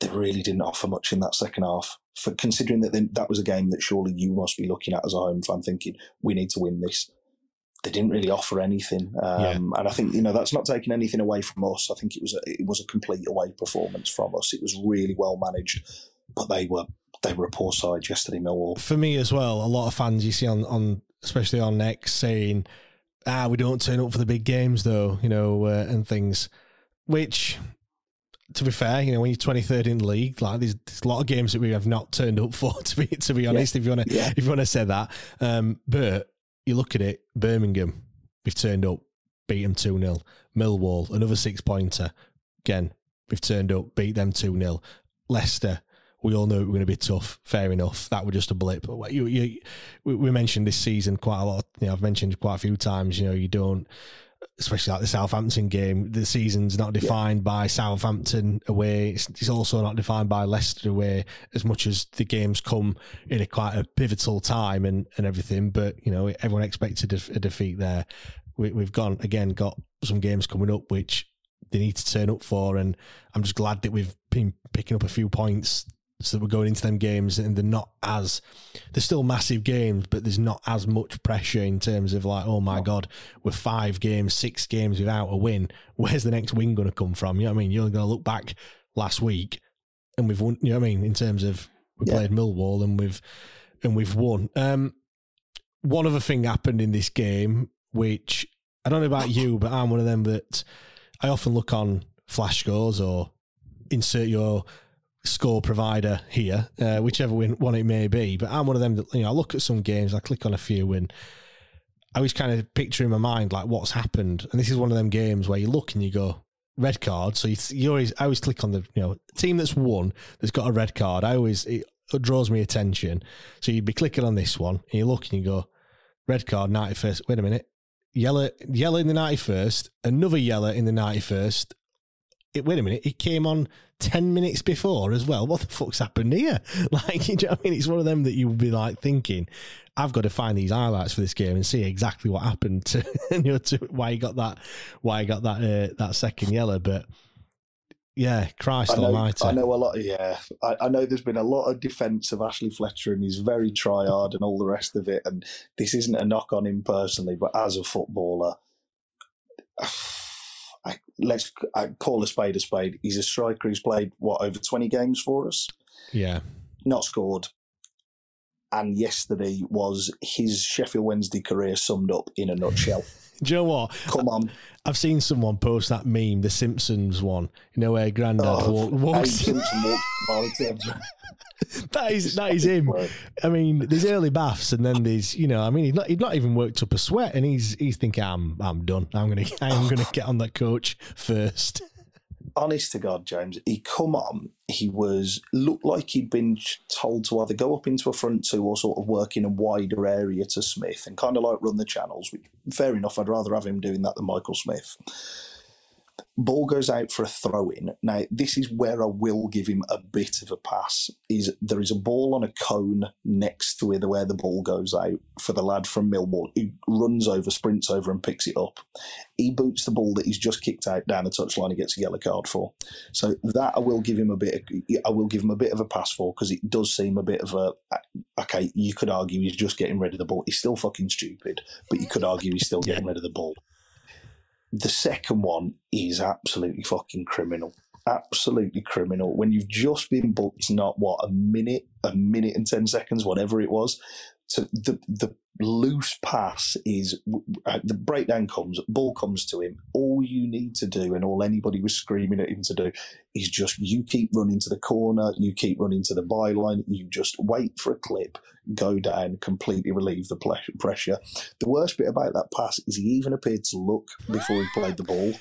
They really didn't offer much in that second half. For considering that they, that was a game that surely you must be looking at as a home fan, thinking we need to win this they didn't really offer anything. Um, yeah. And I think you know that's not taking anything away from us. I think it was a, it was a complete away performance from us. It was really well managed, but they were they were a poor side yesterday, Millwall. For me as well, a lot of fans you see on on especially on X saying, "Ah, we don't turn up for the big games though," you know, uh, and things, which. To be fair, you know when you're 23rd in the league, like there's, there's a lot of games that we have not turned up for. To be to be honest, yeah. if you want to yeah. if you want to say that, um, but you look at it, Birmingham, we've turned up, beat them 2 0. Millwall, another six pointer. Again, we've turned up, beat them 2 0. Leicester, we all know it was going to be tough. Fair enough. That was just a blip. You, you, we mentioned this season quite a lot. You know, I've mentioned quite a few times. You know, you don't especially like the Southampton game, the season's not defined yeah. by Southampton away. It's, it's, also not defined by Leicester away as much as the games come in a quite a pivotal time and, and everything. But, you know, everyone expected a, a defeat there. We, we've gone, again, got some games coming up which they need to turn up for. And I'm just glad that we've been picking up a few points so we're going into them games and they're not as they're still massive games but there's not as much pressure in terms of like oh my god we're five games six games without a win. Where's the next win going to come from? You know what i mean? You're going to look back last week and we've won you know what i mean? In terms of we yeah. played millwall and we've and we've won. Um one other thing happened in this game which i don't know about you but i'm one of them that i often look on flash scores or insert your score provider here, uh, whichever one it may be. But I'm one of them that you know I look at some games, I click on a few, and I always kind of picture in my mind like what's happened. And this is one of them games where you look and you go red card. So you, you always I always click on the you know team that's won that's got a red card. I always it, it draws me attention. So you'd be clicking on this one and you look and you go red card ninety first. Wait a minute. Yellow, yellow in the 91st, another yellow in the 91st, it, wait a minute, it came on 10 minutes before as well. What the fuck's happened here? Like, you know I mean? It's one of them that you would be like thinking, I've got to find these highlights for this game and see exactly what happened to, you know, to why he got that, why he got that, uh, that second yellow. But yeah, Christ I know, Almighty. I know a lot. Of, yeah, I, I, know there's been a lot of defence of Ashley Fletcher and he's very try hard and all the rest of it. And this isn't a knock on him personally, but as a footballer, I, let's I call a spade a spade. He's a striker who's played what over twenty games for us. Yeah, not scored. and yesterday was his Sheffield Wednesday career summed up in a nutshell. Do you know what? Come on. I've seen someone post that meme, the Simpsons one, you know, where Grandad Oh, walk, walks. That is that is him. I mean, there's early baths, and then there's you know, I mean, he's not he's not even worked up a sweat, and he's he's thinking, I'm I'm done. I'm gonna I'm gonna get on that coach first. Honest to God, James, he come on. He was looked like he'd been told to either go up into a front two or sort of work in a wider area to Smith and kind of like run the channels. Which fair enough. I'd rather have him doing that than Michael Smith. Ball goes out for a throw in. Now, this is where I will give him a bit of a pass. Is there is a ball on a cone next to where the, where the ball goes out for the lad from Millwall who runs over, sprints over, and picks it up. He boots the ball that he's just kicked out down the touchline. He gets a yellow card for. So that I will give him a bit. Of, I will give him a bit of a pass for because it does seem a bit of a. Okay, you could argue he's just getting rid of the ball. He's still fucking stupid, but you could argue he's still getting rid of the ball. The second one is absolutely fucking criminal. Absolutely criminal. When you've just been booked, not what a minute, a minute and ten seconds, whatever it was. So the the loose pass is uh, the breakdown comes, ball comes to him. All you need to do, and all anybody was screaming at him to do, is just you keep running to the corner, you keep running to the byline, you just wait for a clip, go down, completely relieve the pressure. The worst bit about that pass is he even appeared to look before he played the ball.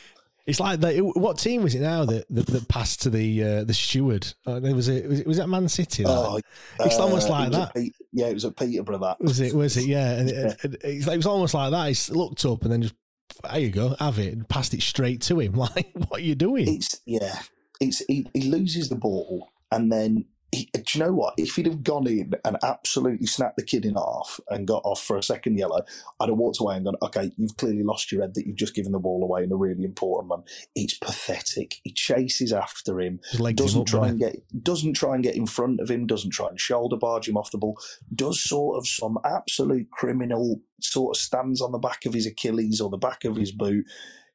It's like that. What team was it now that that, that passed to the uh, the steward? Uh, there was it. Was, it, was that Man City? That? Oh, it's almost uh, like it that. Pete- yeah, it was at Peterborough. That Was it? Was it? Yeah. And Yeah. It, it, it's like, it was almost like that. He looked up and then just there you go, have it, and passed it straight to him. Like, what are you doing? It's yeah. It's he, he loses the ball and then he, do you know what? If he'd have gone in and absolutely snapped the kid in half and got off for a second yellow, I'd have walked away and gone, okay, you've clearly lost your head that you've just given the ball away in a really important one. It's pathetic. He chases after him, His legs him doesn't try and get doesn't try and get in front of him, doesn't try and shoulder barge him off the ball, does sort of some absolute criminal sort of stands on the back of his Achilles or the back of his boot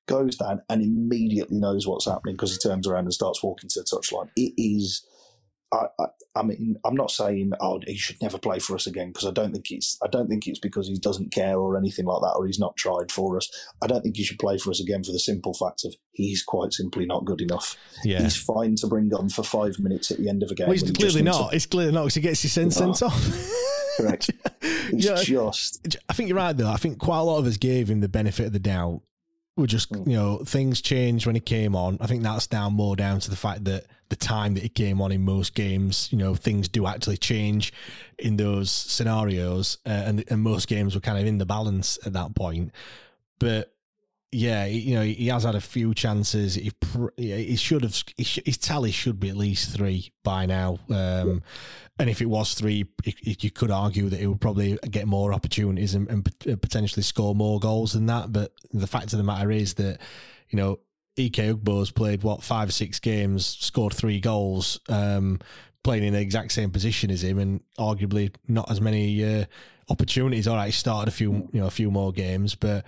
goes down and immediately knows what's happening because he turns around and starts walking to the touchline. It is. I, I, I mean, I'm not saying oh he should never play for us again because I don't think it's I don't think it's because he doesn't care or anything like that or he's not tried for us. I don't think he should play for us again for the simple fact of he's quite simply not good enough. Yeah. He's fine to bring on for five minutes at the end of a game. Well, he's when he just clearly not. to- It's clearly not because he gets his sent sent No. off. correct. It's Yeah. just I think you're right though. I think quite a lot of us gave him the benefit of the doubt. We're just Mm. you know things changed when he came on. I think that's down more down to the fact that the time that he came on in most games, you know, things do actually change in those scenarios, uh, and and most games were kind of in the balance at that point. But yeah, you know, he has had a few chances. He he should have. His tally should be at least three by now. Um, And if it was three, it, it- you could argue that he would probably get more opportunities and, and pot- potentially score more goals than that. But the fact of the matter is that you know Ike Ugbo's played what five or six games, scored three goals, um, playing in the exact same position as him, and arguably not as many uh, opportunities. All right, he started a few, you know, a few more games, but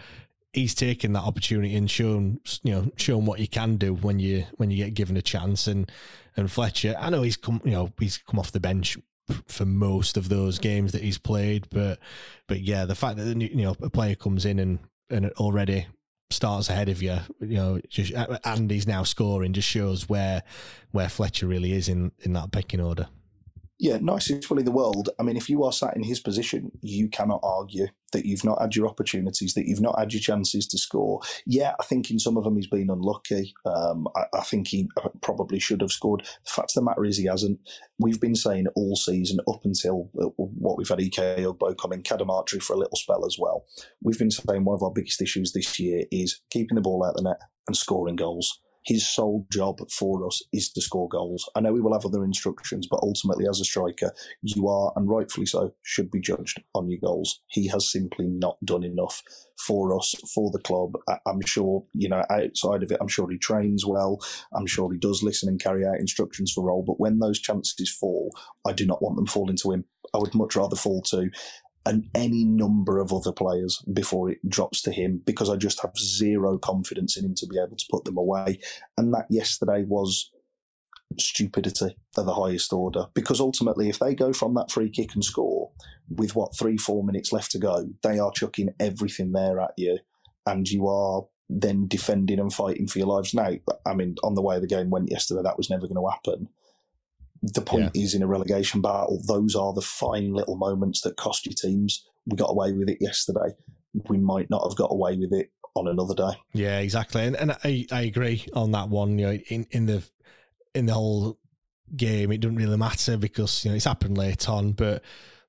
he's taken that opportunity and shown, you know, shown what you can do when you when you get given a chance. And and Fletcher, I know he's come, you know, he's come off the bench for most of those games that he's played, but but yeah, the fact that you know a player comes in and and already starts ahead of you, you know, just uh, and he's now scoring just shows where where Fletcher really is in in that pecking order. Yeah, nicest will in the world. I mean, if you are sat in his position, you cannot argue that you've not had your opportunities, that you've not had your chances to score. Yeah, I think in some of them he's been unlucky. Um, I, I think he probably should have scored. The fact of the matter is he hasn't. We've been saying all season up until uh, what we've had Ike Ugbo come in, Cadamarteri for a little spell as well. We've been saying one of our biggest issues this year is keeping the ball out of the net and scoring goals his sole job for us is to score goals. I know we will have other instructions, but ultimately, as a striker, you are, and rightfully so, should be judged on your goals. He has simply not done enough for us, for the club. I'm sure, you know, outside of it, I'm sure he trains well. I'm sure he does listen and carry out instructions for role. But when those chances fall, I do not want them falling to him. I would much rather fall to and any number of other players before it drops to him because I just have zero confidence in him to be able to put them away. And that yesterday was stupidity of the highest order. Because ultimately, if they go from that free kick and score with what three, four minutes left to go, they are chucking everything there at you, and you are then defending and fighting for your lives. Now, I mean, on the way the game went yesterday, that was never going to happen. The point yeah. is, in a relegation battle, those are the fine little moments that cost you teams. We got away with it yesterday. We might not have got away with it on another day. Yeah, exactly, and and I, I agree on that one. You know, in in the in the whole game, it doesn't really matter because you know it's happened late on, but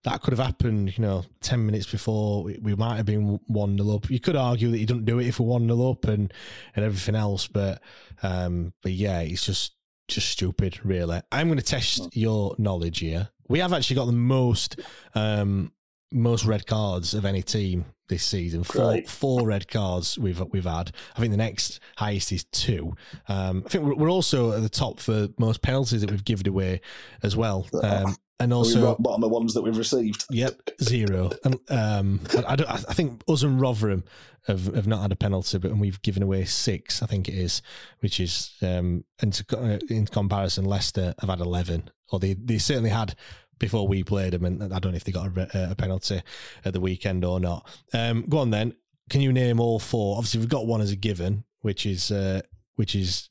that could have happened, you know, 10 minutes before we, might have been 1 0 up. You could argue that you don't do it if we're 1 0 up and, and everything else, but um, but yeah, it's just just stupid, really. I'm going to test your knowledge here. We have actually got the most um, most red cards of any team this season. Four four red cards we've we've had. I think the next highest is two. Um, I think we're, we're, also at the top for most penalties that we've given away as well. Um, and also bottom of ones that we've received. Yep, zero. and um, I, I, I, think us and Rotherham have, have not had a penalty, but and we've given away six. I think it is, which is um, and to, in comparison, Leicester have had eleven, or they they certainly had before we played them, and I don't know if they got a, a penalty at the weekend or not. Um, go on then. Can you name all four? Obviously, we've got one as a given, which is uh, which is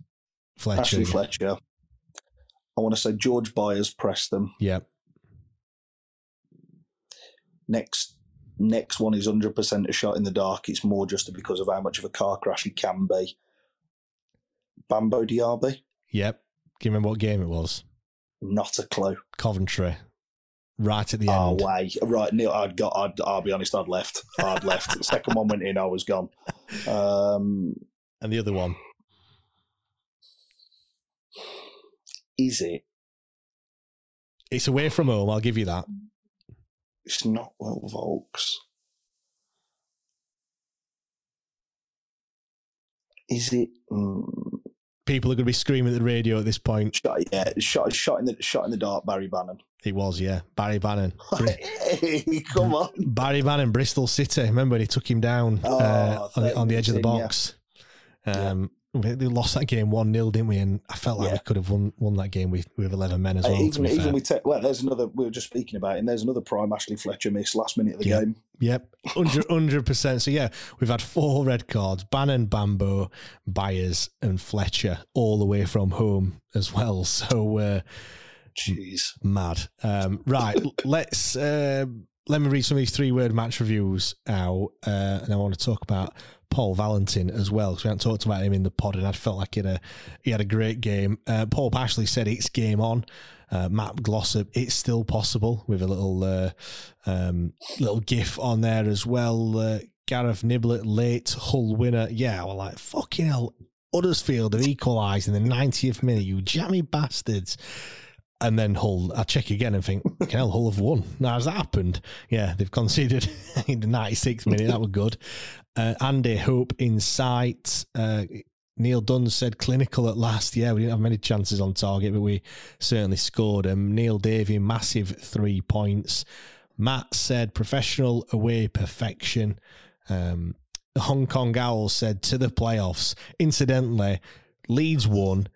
Fletcher. Ashley Fletcher. I want to say George Byers pressed them. Yeah. Next, next one is hundred percent a shot in the dark. It's more just because of how much of a car crash he can be. Bambo Diaby. Yep. Do you remember what game it was? Not a clue. Coventry. Right at the oh, end. Oh, way. Right. Neil, I'd got, I'd, I'll be honest, I'd left. I'd left. the second one went in, I was gone. Um, and the other one? Is it? It's away from home, I'll give you that. It's not Will Vaulks. Is it? Mm, people are going to be screaming at the radio at this point. Shot, yeah, shot, shot in the shot in the dark. Barry Bannan. He was, yeah, Barry Bannan. hey, come on, Barry Bannan, Bristol City. Remember when he took him down oh, uh, on, the, on the edge of the box? Yeah. Um, we lost that game one 0 didn't we? And I felt like yeah. we could have won won that game with, with eleven men as well. even even te- well, there's another. We were just speaking about, it, and there's another prime Ashley Fletcher miss last minute of the yep. game. Yep, hundred percent. So yeah, we've had four red cards: Bannan, Bambo, Byers, and Fletcher, all the way from home as well. So, uh, jeez, mad. Um, right, let's. Uh, let me read some of these three word match reviews out, uh, and I want to talk about Pol Valentín as well because we haven't talked about him in the pod, and I felt like he had a he had a great game. Uh, Paul Pashley said it's game on. Uh, Matt Glossop, it's still possible with a little uh, um, little gif on there as well. Uh, Gareth Niblet, late Hull winner. Yeah, we're like fucking hell. Huddersfield have equalised in the 90th minute, you jammy bastards and then Hull, I check again and think, hell, Hull have won. Now, has that happened? Yeah, they've conceded in the 96th minute. That was good. Uh, Andy Hope in sight. Uh, Neil Dunn said clinical at last. Yeah, we didn't have many chances on target, but we certainly scored them. Neil Davey, massive three points. Matt said professional away perfection. Um, Hong Kong Owls said to the playoffs. Incidentally, Leeds won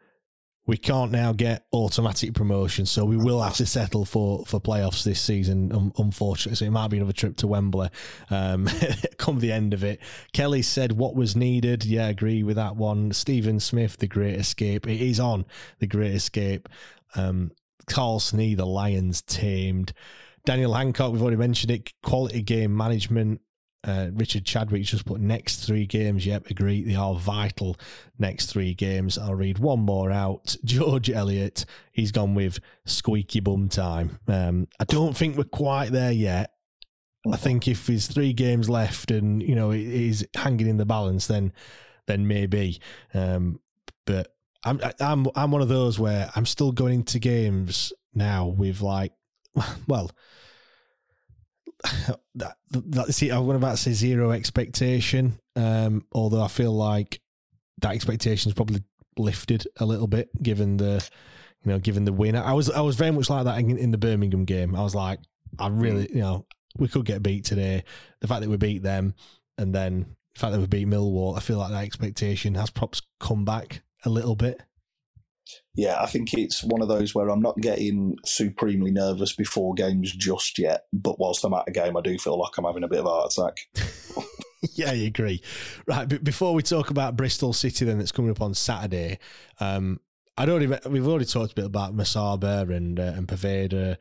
we can't now get automatic promotion, so we will have to settle for, for playoffs this season, unfortunately. So it might be another trip to Wembley um, come the end of it. Kelly said what was needed. Yeah, I agree with that one. Stephen Smith, The Great Escape. It is on The Great Escape. Um, Carl Snee, The Lions Tamed. Daniel Hancock, we've already mentioned it. Quality game management. Uh, Richard Chadwick just put next three games. Yep, agree. They are vital next three games. I'll read one more out. George Elliott, he's gone with squeaky bum time. Um, I don't think we're quite there yet. I think if there's three games left and you know it is hanging in the balance, then then maybe. Um, but I'm I'm I'm one of those where I'm still going into games now with like, well, that, that see, I'm about to say zero expectation. Um, although I feel like that expectation is probably lifted a little bit given the, you know, given the win. I was I was very much like that in, in the Birmingham game. I was like, I really, you know, we could get beat today. The fact that we beat them, and then the fact that we beat Millwall, I feel like that expectation has perhaps come back a little bit. Yeah, I think it's one of those where I'm not getting supremely nervous before games just yet, but whilst I'm at a game, I do feel like I'm having a bit of a heart attack. yeah, I agree. Right, but before we talk about Bristol City, then that's coming up on Saturday, um, I'd already we've already talked a bit about Musaba and uh, and Poveda.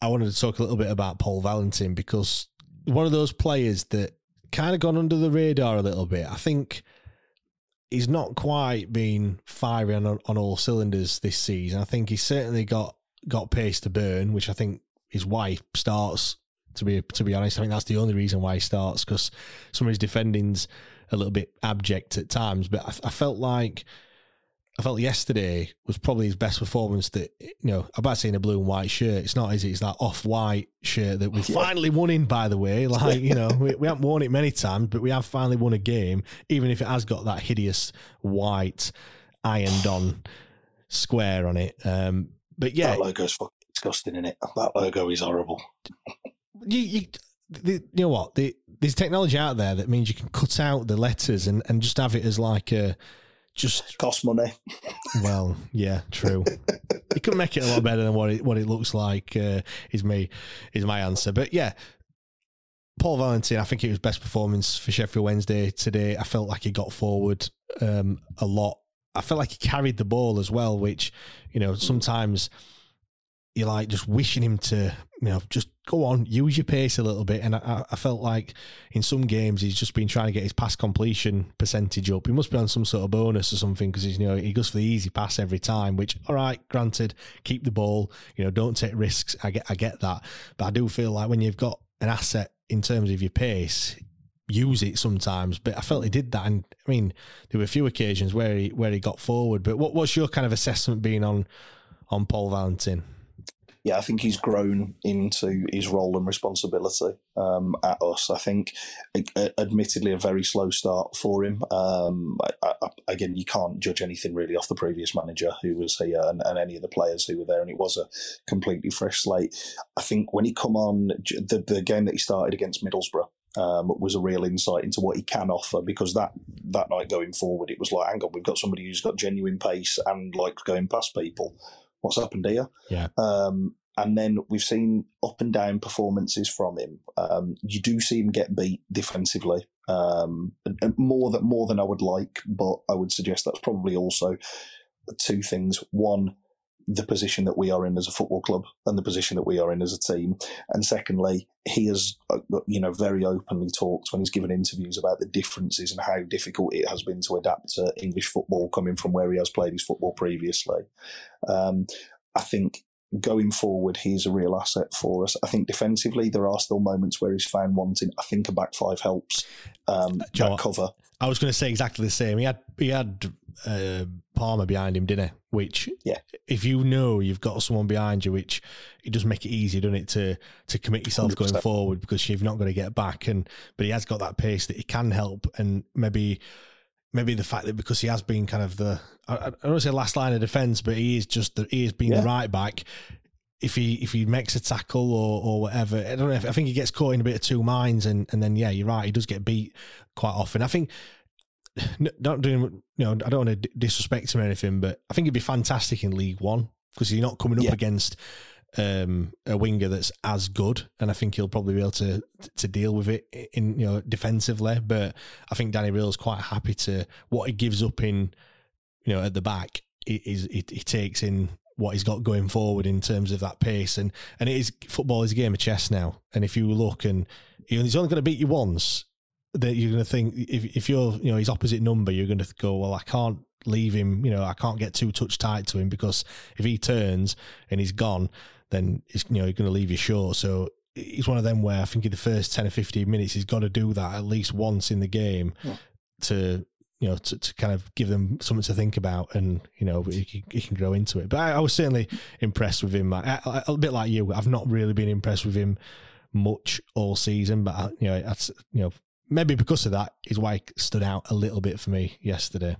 I wanted to talk a little bit about Pol Valentín because one of those players that kind of gone under the radar a little bit. I think he's not quite been firing on, on all cylinders this season. I think he's certainly got got pace to burn, which I think is why he starts. To be to be honest, I think that's the only reason why he starts because some of his defending's a little bit abject at times. But I, I felt like I felt yesterday was probably his best performance. That you know, about seeing a blue and white shirt. It's not, it? It's that off-white shirt that we yeah. finally won in. By the way, like you know, we, we, haven't worn it many times, but we have finally won a game, even if it has got that hideous white ironed-on square on it. Um, but yeah, that logo's fucking disgusting, in it? That logo is horrible. you, you, the, you know what? The, there's technology out there that means you can cut out the letters and, and just have it as like a just cost money. Well, yeah, true. you could make it a lot better than what it what it looks like. Uh, is me is my answer, but yeah. Pol Valentín, I think it was best performance for Sheffield Wednesday today. I felt like he got forward um, a lot. I felt like he carried the ball as well, which you know sometimes you're like just wishing him to, you know, just go on, use your pace a little bit. And I, I, felt like in some games he's just been trying to get his pass completion percentage up. He must be on some sort of bonus or something because he's you know he goes for the easy pass every time. Which, all right, granted, keep the ball. You know, don't take risks. I get, I get that, but I do feel like when you've got an asset in terms of your pace, use it sometimes. But I felt he did that, and I mean, there were a few occasions where he where he got forward. But what what's your kind of assessment being on on Pol Valentín? Yeah, I think he's grown into his role and responsibility um, at us. I think, admittedly, a very slow start for him. Um, I, I, again, you can't judge anything really off the previous manager who was here and, and, any of the players who were there, and it was a completely fresh slate. I think when he come on, the, the game that he started against Middlesbrough, um, was a real insight into what he can offer because that that night going forward, it was like, hang on, we've got somebody who's got genuine pace and like going past people what's happened here? Yeah. Um, and then we've seen up and down performances from him. Um, you do see him get beat defensively, um, more than more than I would like, but I would suggest that's probably also two things. One, the position that we are in as a football club and the position that we are in as a team. And secondly, he has, uh, you know, very openly talked when he's given interviews about the differences and how difficult it has been to adapt to English football coming from where he has played his football previously. Um, I think going forward, he's a real asset for us. I think defensively, there are still moments where he's found wanting. I think a back five helps. Um, that cover. I was going to say exactly the same. He had he had uh, Palmer behind him, didn't he? Which, yeah, if you know you've got someone behind you, which it does make it easy, doesn't it, to to commit yourself 100%. going forward because you've not got to get back. And but he has got that pace that he can help, and maybe maybe the fact that because he has been kind of the I, I don't say last line of defence, but he is just the, he has been yeah. the right back. If he if he makes a tackle or, or whatever, I don't know. If, I think he gets caught in a bit of two minds, and, and then yeah, you're right. He does get beat quite often. I think not doing you know I don't want to disrespect him or anything, but I think he'd be fantastic in League One because you're not coming up yeah. against um, a winger that's as good, and I think he'll probably be able to to deal with it in you know defensively. But I think Danny Röhl is quite happy to what he gives up in you know at the back. Is he, he takes in what he's got going forward in terms of that pace, and and it is football is a game of chess now. And if you look and he's only going to beat you once, that you're going to think if if you're you know his opposite number, you're going to go well I can't leave him. You know I can't get too touch tight to him because if he turns and he's gone, then it's, you know you're going to leave you short. So it's one of them where I think in the first ten or fifteen minutes he's got to do that at least once in the game yeah. to you know to, to kind of give them something to think about, and you know he, he can grow into it. But I, I was certainly impressed with him. I, I, a bit like you, I've not really been impressed with him much all season, but I, you know that's you know maybe because of that is why it stood out a little bit for me yesterday.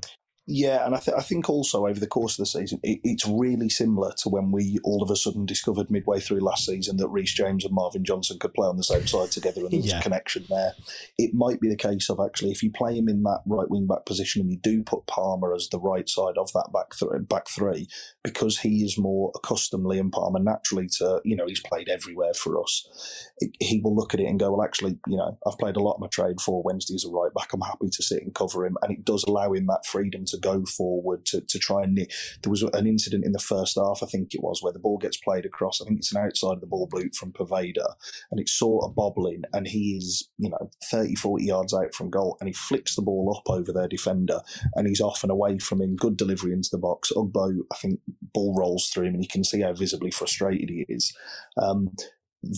Yeah, and I, th- I think also over the course of the season, it, it's really similar to when we all of a sudden discovered midway through last season that Reece James and Marvin Johnson could play on the same side together and there's Yeah. a connection there. It might be the case of actually, if you play him in that right wing back position and you do put Palmer as the right side of that back, th- back three, because he is more accustomed, Liam Palmer, naturally to, you know, he's played everywhere for us, he will look at it and go, well, actually, you know, I've played a lot of my trade for Wednesday as a right back. I'm happy to sit and cover him. And it does allow him that freedom to go forward to, to try and. There was an incident in the first half, I think it was, where the ball gets played across. I think it's an outside of the ball boot from Poveda and it's sort of bobbling and he is, you know, 30, 40 yards out from goal and he flicks the ball up over their defender and he's off and away from him. Good delivery into the box. Ugbo, I think, ball rolls through him and you can see how visibly frustrated he is. Um,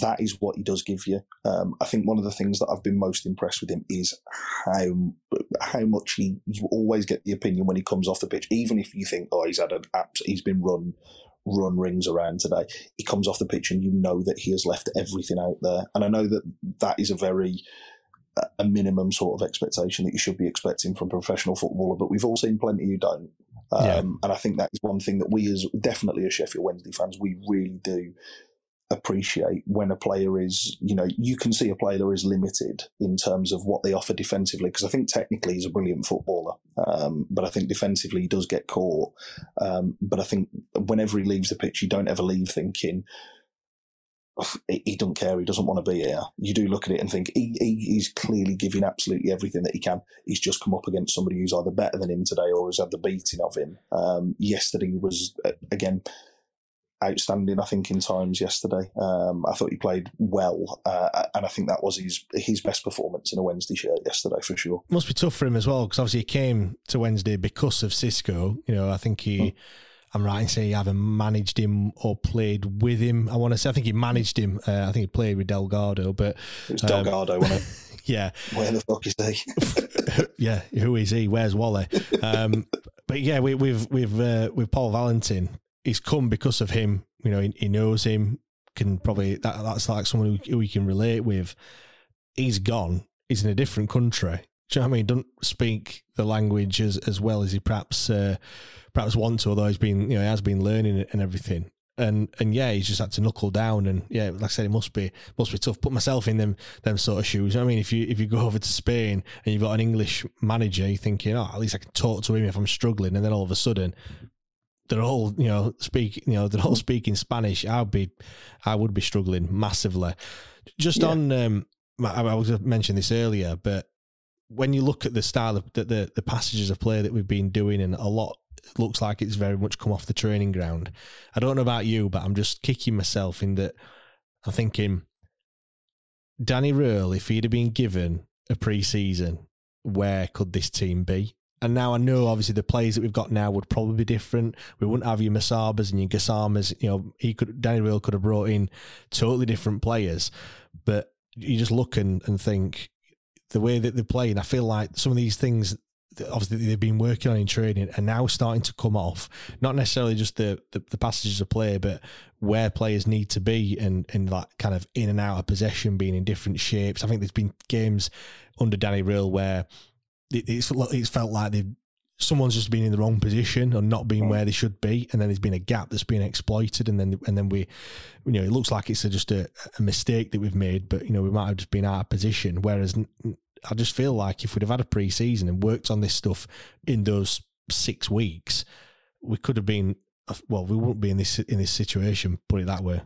that is what he does give you. Um, I think one of the things that I've been most impressed with him is how how much he you always get the opinion when he comes off the pitch, even if you think, oh, he's had an abs- he's been run run rings around today. He comes off the pitch and you know that he has left everything out there. And I know that that is a very a minimum sort of expectation that you should be expecting from a professional footballer, but we've all seen plenty who don't. Um, Yeah. And I think that is one thing that we, as definitely as Sheffield Wednesday fans, we really do appreciate when a player is, you know, you can see a player is limited in terms of what they offer defensively. Because I think technically he's a brilliant footballer, um, but I think defensively he does get caught. Um, but I think whenever he leaves the pitch, you don't ever leave thinking, he doesn't care. He doesn't want to be here. You do look at it and think he, he, he's clearly giving absolutely everything that he can. He's just come up against somebody who's either better than him today or has had the beating of him. Um, yesterday was again outstanding. I think in times yesterday. Um, I thought he played well, uh, and I think that was his his best performance in a Wednesday shirt yesterday for sure. Must be tough for him as well because obviously he came to Wednesday because of Xisco. You know, I think he. I'm right in saying he either managed him or played with him. I want to say I think he managed him. Uh, I think he played with Delgado, but It was Um, Delgado, wasn't it? yeah, Where the fuck is he? yeah. Who is he? Where's Wally? Um, but yeah, we, we've we've uh, with Pol Valentín. He's come because of him. You know, he, he knows him. Can probably that that's like someone who, who he can relate with. He's gone. He's in a different country. Do you know what I mean? Don't speak the language as, as well as he perhaps uh, perhaps wants although he's been you know he has been learning it and everything. And and yeah, he's just had to knuckle down. And yeah, like I said, it must be must be tough. Put myself in them them sort of shoes. You know I mean, if you if you go over to Spain and you've got an English manager, you're thinking, oh, at least I can talk to him if I'm struggling. And then all of a sudden, they're all you know speak you know they're all speaking Spanish. I'd be I would be struggling massively. Just Yeah. on um, I, I was going to mention this earlier, but when you look at the style of the, the the passages of play that we've been doing, and a lot looks like it's very much come off the training ground. I don't know about you, but I'm just kicking myself in that I'm thinking Danny Röhl, if he'd have been given a pre-season, where could this team be? And now I know, obviously, the players that we've got now would probably be different. We wouldn't have your Musabas and your Gassamas. You know, he could Danny Röhl could have brought in totally different players. But you just look and, and think the way that they're playing. I feel like some of these things, obviously, they've been working on in training, are now starting to come off. Not necessarily just the the, the passages of play, but where players need to be and and like kind of in and out of possession, being in different shapes. I think there's been games under Danny Röhl where it's it's felt like they someone's just been in the wrong position or not being hmm. where they should be, and then there's been a gap that's been exploited, and then and then we, you know, it looks like it's a, just a, a mistake that we've made, but you know, we might have just been out of position. Whereas I just feel like if we'd have had a pre-season and worked on this stuff in those six weeks, we could have been. Uh, well, we wouldn't be in this in this situation. Put it that way.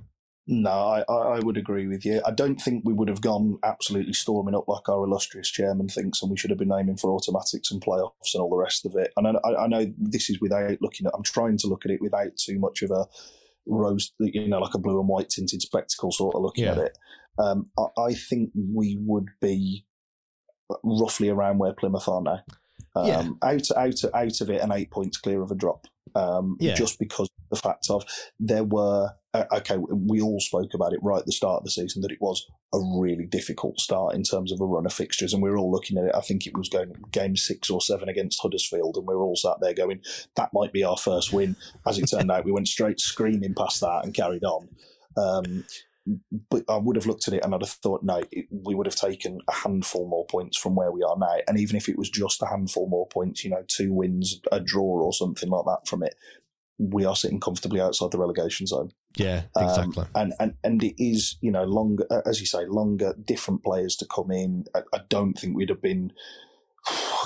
No, I, I would agree with you. I don't think we would have gone absolutely storming up like our illustrious chairman thinks, and we should have been aiming for automatics and playoffs and all the rest of it. And I, I- I know this is without looking at. I'm trying to look at it without too much of a rose, you know, like a blue and white tinted spectacle sort of looking at it. Um, I, I think we would be roughly around where Plymouth are now. Um, Yeah. out, out, out of it, and eight points clear of a drop. Um, Yeah. Just because of the fact of there were uh, okay, we all spoke about it right at the start of the season that it was a really difficult start in terms of a run of fixtures, and we were all looking at it. I think it was going game six or seven against Huddersfield, and we were all sat there going, "That might be our first win." As it turned out, we went straight screaming past that and carried on. Um, but I would have looked at it and I'd have thought, no, it, we would have taken a handful more points from where we are now. And even if it was just a handful more points, you know, two wins, a draw, or something like that from it, we are sitting comfortably outside the relegation zone. Yeah, exactly. Um, and, and and it is, you know, longer, as you say, longer, different players to come in. I, I don't think we'd have been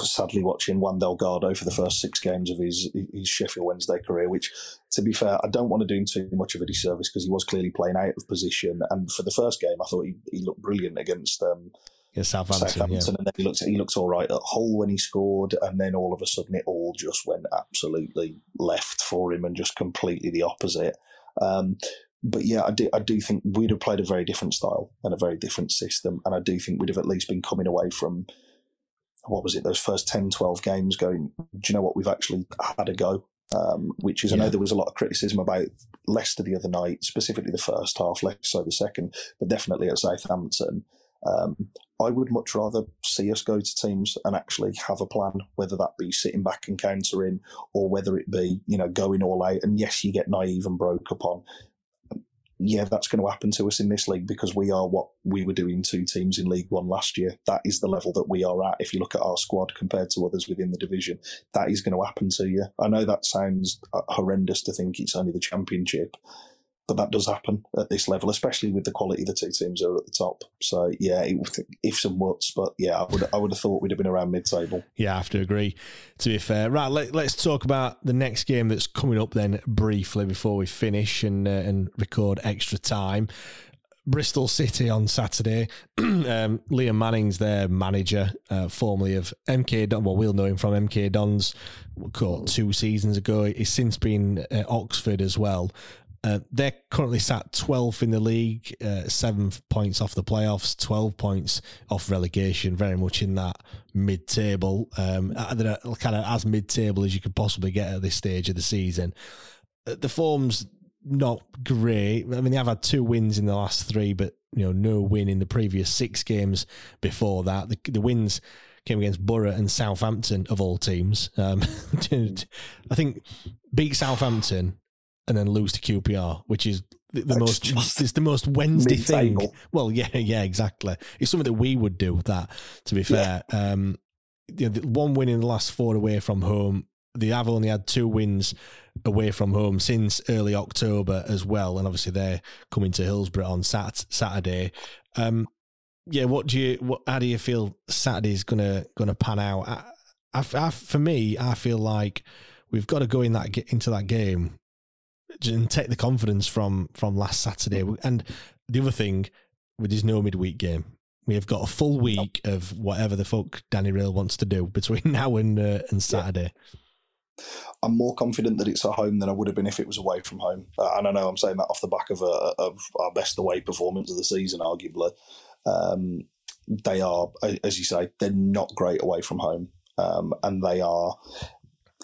sadly watching Juan Delgado for the first six games of his his Sheffield Wednesday career, which, to be fair, I don't want to do him too much of a disservice because he was clearly playing out of position. And for the first game, I thought he, he looked brilliant against um, yeah, Southampton. Southampton yeah. and then he looked he looked all right at Hull when he scored, and then all of a sudden it all just went absolutely left for him and just completely the opposite. Um, but yeah, I do, I do think we'd have played a very different style and a very different system, and I do think we'd have at least been coming away from what was it, those first 10, 12 games going, do you know what, we've actually had a go. Um, which is, I know there was a lot of criticism about Leicester the other night, specifically the first half, less so the second, but definitely at Southampton. Um, I would much rather see us go to teams and actually have a plan, whether that be sitting back and countering or whether it be, you know, going all out. And yes, you get naive and broke upon yeah, that's going to happen to us in this league because we are what we were doing two teams in League One last year. That is the level that we are at. If you look at our squad compared to others within the division, that is going to happen to you. I know that sounds uh, horrendous to think it's only the Championship, but that does happen at this level, especially with the quality the two teams are at the top. So yeah, ifs and buts, but yeah, I would I would have thought we'd have been around mid-table. Yeah, I have to agree. To be fair, right, let, us talk about the next game that's coming up then briefly before we finish and uh, and record extra time. Bristol City on Saturday. um, Liam Manning's their manager, uh, formerly of MK Don. Well, we'll know him from MK Dons, caught two seasons ago. He's since been at Oxford as well. Uh, they're currently sat 12th in the league, uh, seven points off the playoffs, 12 points off relegation, very much in that mid table. Um, kind of as mid table as you could possibly get at this stage of the season. Uh, the form's not great. I mean, they have had two wins in the last three, but you know, no win in the previous six games before that. The, the wins came against Borough and Southampton of all teams. Um, I think beat Southampton and then lose to QPR, which is the, the most it's the most Wednesday thing. Well, yeah, yeah, exactly. It's something that we would do. That, to be fair, yeah. um, you know, one win in the last four away from home. They have only had two wins away from home since early October as well, and obviously they're coming to Hillsborough on sat- Saturday. Um, yeah, what do you? What? How do you feel Saturday's gonna gonna pan out? I, I, I, for me, I feel like we've got to go in that into that game and take the confidence from from last Saturday. And the other thing with his no midweek game, we have got a full week of whatever the fuck Danny Röhl wants to do between now and uh, and Saturday. I'm more confident that it's at home than I would have been if it was away from home. Uh, and I know I'm saying that off the back of a, of our best away performance of the season, arguably. Um, they are, as you say, they're not great away from home, um, and they are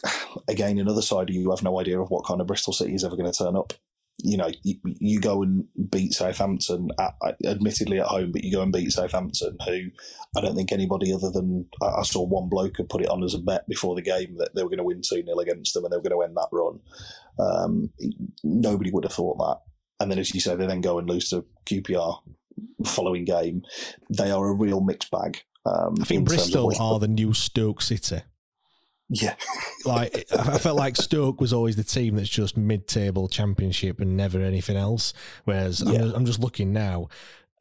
again, another side of you have no idea of what kind of Bristol City is ever going to turn up. You know, you, you go and beat Southampton, at, admittedly at home, but you go and beat Southampton, who I don't think anybody other than I saw one bloke had put it on as a bet before the game that they were going to win 2 0 against them and they were going to end that run. Um, nobody would have thought that. And then, as you say, they then go and lose to QPR following game. They are a real mixed bag. Um, I think Bristol are the new Stoke City. Yeah. like I felt like Stoke was always the team that's just mid-table championship and never anything else. Whereas yeah. I'm, I'm, just looking now,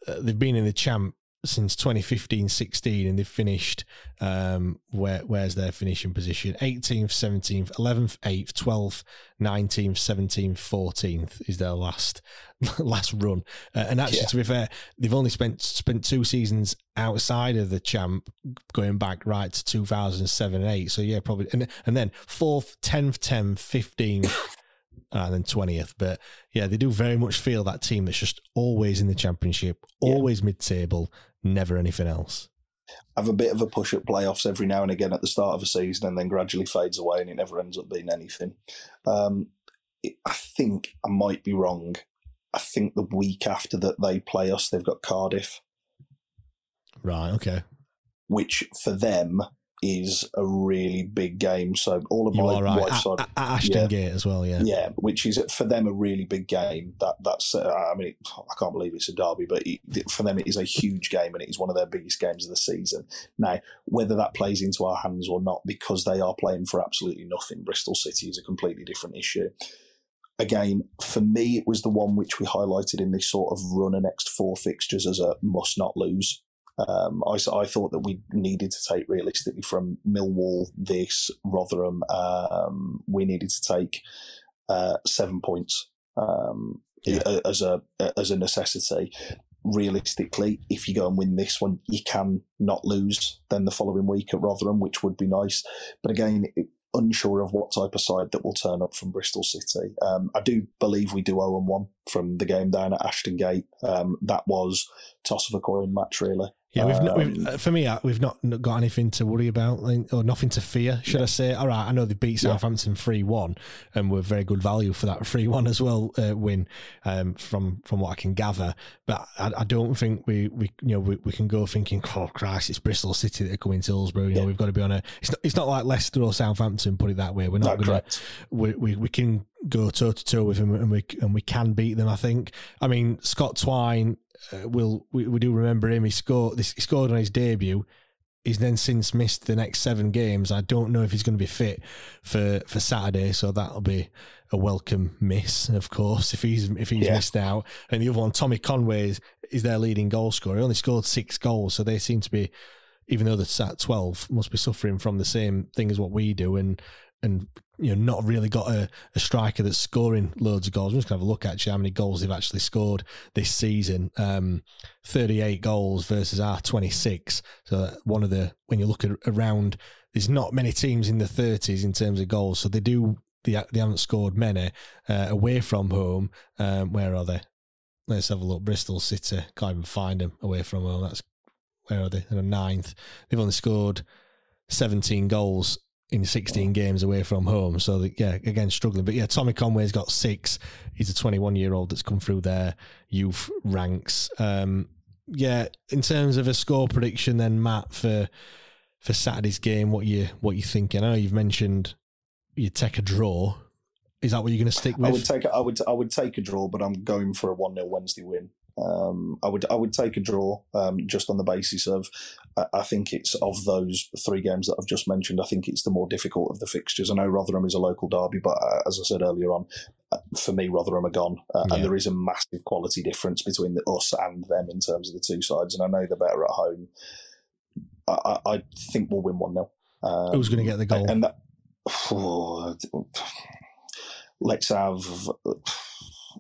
uh, they've been in the champ since 2015-16 and they've finished um, where where's their finishing position 18th 17th 11th 8th 12th 19th 17th 14th is their last last run uh, and actually yeah. to be fair they've only spent spent two seasons outside of the champ going back right to 2007 and 8 so yeah probably and, and then 4th 10th 10th 15th and then 20th. But yeah, they do very much feel that team that's just always in the championship, always yeah. mid table, never anything else. Have a bit of a push at playoffs every now and again at the start of a season and then gradually fades away and it never ends up being anything. Um, I think I might be wrong. I think the week after that they play us, they've got Cardiff. Right, okay. Which for them is a really big game. So all of You my right. wife's At, side, at Ashton yeah. Gate as well, yeah. yeah, which is for them a really big game. That that's uh, I mean I can't believe it's a derby, but it, for them it is a huge game and it is one of their biggest games of the season. Now whether that plays into our hands or not, because they are playing for absolutely nothing, Bristol City is a completely different issue. Again, for me, it was the one which we highlighted in this sort of run of next four fixtures as a must not lose. Um, I, I thought that we needed to take realistically from Millwall, this Rotherham. Um, we needed to take uh, seven points um, i- as a as a necessity. Realistically, if you go and win this one, you can not lose then the following week at Rotherham, which would be nice. But again, it, unsure of what type of side that will turn up from Bristol City. Um, I do believe we do 0 and 1 from the game down at Ashton Gate. Um, that was toss of a coin match, really. Yeah, we've, not, Um, we've uh, for me, uh, we've not not got anything to worry about or nothing to fear, should I say? All right, I know they beat Southampton three one, and were very good value for that three one as well uh, win. Um, from from what I can gather, but I, I don't think we, we you know we, we can go thinking, oh Christ, it's Bristol City that are coming to Hillsborough. You know, Yeah. we've got to be on a. It's not it's not like Leicester or Southampton. Put it that way. We're No, not going to we, we, we can go toe to toe with them and we and we can beat them. I think. I mean, Scott Twine uh, will we, we do remember him. He scored this. He scored on his debut. He's then since missed the next seven games. I don't know if he's going to be fit for for Saturday, so that'll be a welcome miss, of course, if he's if he's Yeah. missed out. And the other one, Tommy Conway, is, is their leading goal scorer. He only scored six goals, so they seem to be, even though they're sat twelve, must be suffering from the same thing as what we do, and and you know not really got a, a striker that's scoring loads of goals. I'm just gonna have a look actually how many goals they've actually scored this season. Um, 38 goals versus our 26. So one of the when you look at around, there's not many teams in the 30s in terms of goals. So they do they, they haven't scored many uh, away from home. Um, where are they? Let's have a look. Bristol City can't even find them away from home. That's where are they? They're ninth. They've only scored 17 goals in 16 games away from home. So, yeah, again, struggling. But yeah, Tommy Conway's got six. He's a 21 year old that's come through their youth ranks. Um, yeah, in terms of a score prediction, then Matt for for Saturday's game, what you what you thinking? I know you've mentioned you take a draw. Is that what you're going to stick with? I would take I would I would take a draw, but I'm going for a one 0 Wednesday win. Um, I would I would take a draw um, just on the basis of I, I think it's of those three games that I've just mentioned. I think it's the more difficult of the fixtures. I know Rotherham is a local derby, but uh, as I said earlier on, uh, for me Rotherham are gone, uh, Yeah. and there is a massive quality difference between the, us and them in terms of the two sides. And I know they're better at home. I, I, I think we'll win one 0 um, Who's going to get the goal? And that, let's have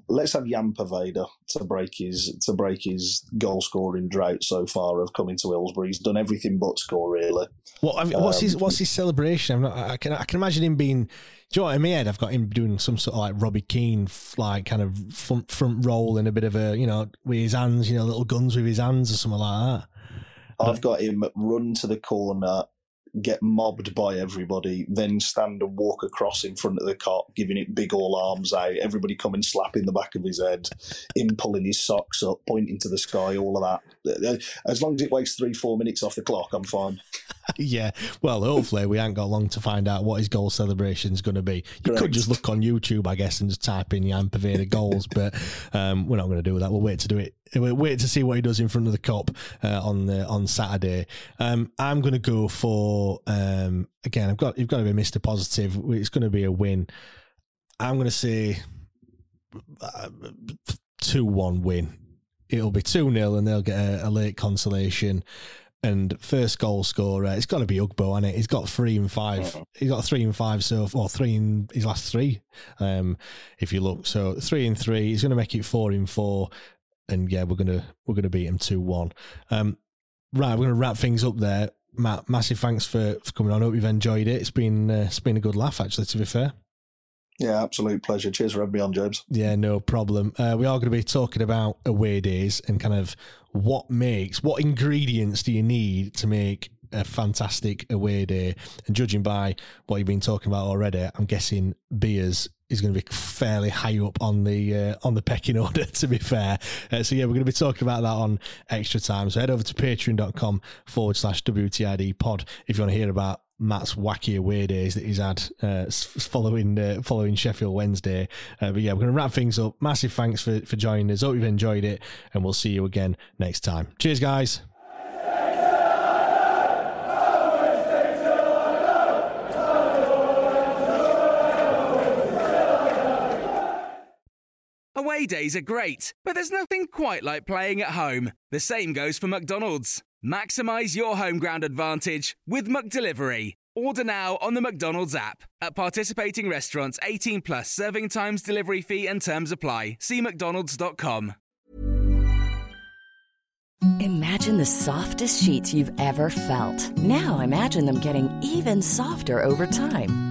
let's have Ian Poveda to break his to break his goal scoring drought so far of coming to Hillsborough. He's done everything but score really. What I mean, what's his Um, what's his celebration? I'm not, I can I can imagine him being. Do you know what in my head? I've got him doing some sort of like Robbie Keane, like kind of front front roll and a bit of a you know with his hands, you know, little guns with his hands or something like that. I've got him run to the corner, get mobbed by everybody, then stand and walk across in front of the Kop, giving it big all arms out. Everybody coming slapping the back of his head, him pulling his socks up, pointing to the sky, all of that. As long as it wastes three four minutes off the clock, I'm fine. Yeah. Well, hopefully we ain't got long to find out what his goal celebration is going to be. You could just look on YouTube, I guess, and just type in Ian Poveda goals, but um, we're not going to do that. We'll wait to do it. We'll wait to see what he does in front of the Kop uh, on the, on Saturday. Um, I'm going to go for um, again. I've got you've got to be Mister Positive. It's going to be a win. I'm going to say two one win. It'll be two 0 and they'll get a, a late consolation. And first goal scorer, it's got to be Ugbo, and it? He's got three and 5 He's got three and five so or three in his last three. Um, if you look, so three and three. He's going to make it four in four, and yeah, we're gonna we're gonna beat him two one. Um, right, we're gonna wrap things up there. Matt, massive thanks for, for coming on. I hope you've enjoyed it. It's been uh, it's been a good laugh, actually. To be fair. Yeah, absolute pleasure. Cheers for having me on, James. Yeah, no problem. Uh, we are going to be talking about away days and kind of what makes, what ingredients do you need to make a fantastic away day. And judging by what you've been talking about already, I'm guessing beers is going to be fairly high up on the uh, on the pecking order. To be fair, uh, so yeah, we're going to be talking about that on extra time. So head over to patreon.com forward slash WTID pod if you want to hear about Matt's wacky away days that he's had uh, following uh, following Sheffield Wednesday. Uh, but yeah, we're going to wrap things up. Massive thanks for, for joining us. Hope you've enjoyed it, and we'll see you again next time. Cheers, guys. Away days are great, but there's nothing quite like playing at home. The same goes for McDonald's. Maximize your home ground advantage with McDelivery. Order now on the McDonald's app. At participating restaurants, 18 plus serving times, delivery fee, and terms apply. See McDonald's.com. Imagine the softest sheets you've ever felt. Now imagine them getting even softer over time.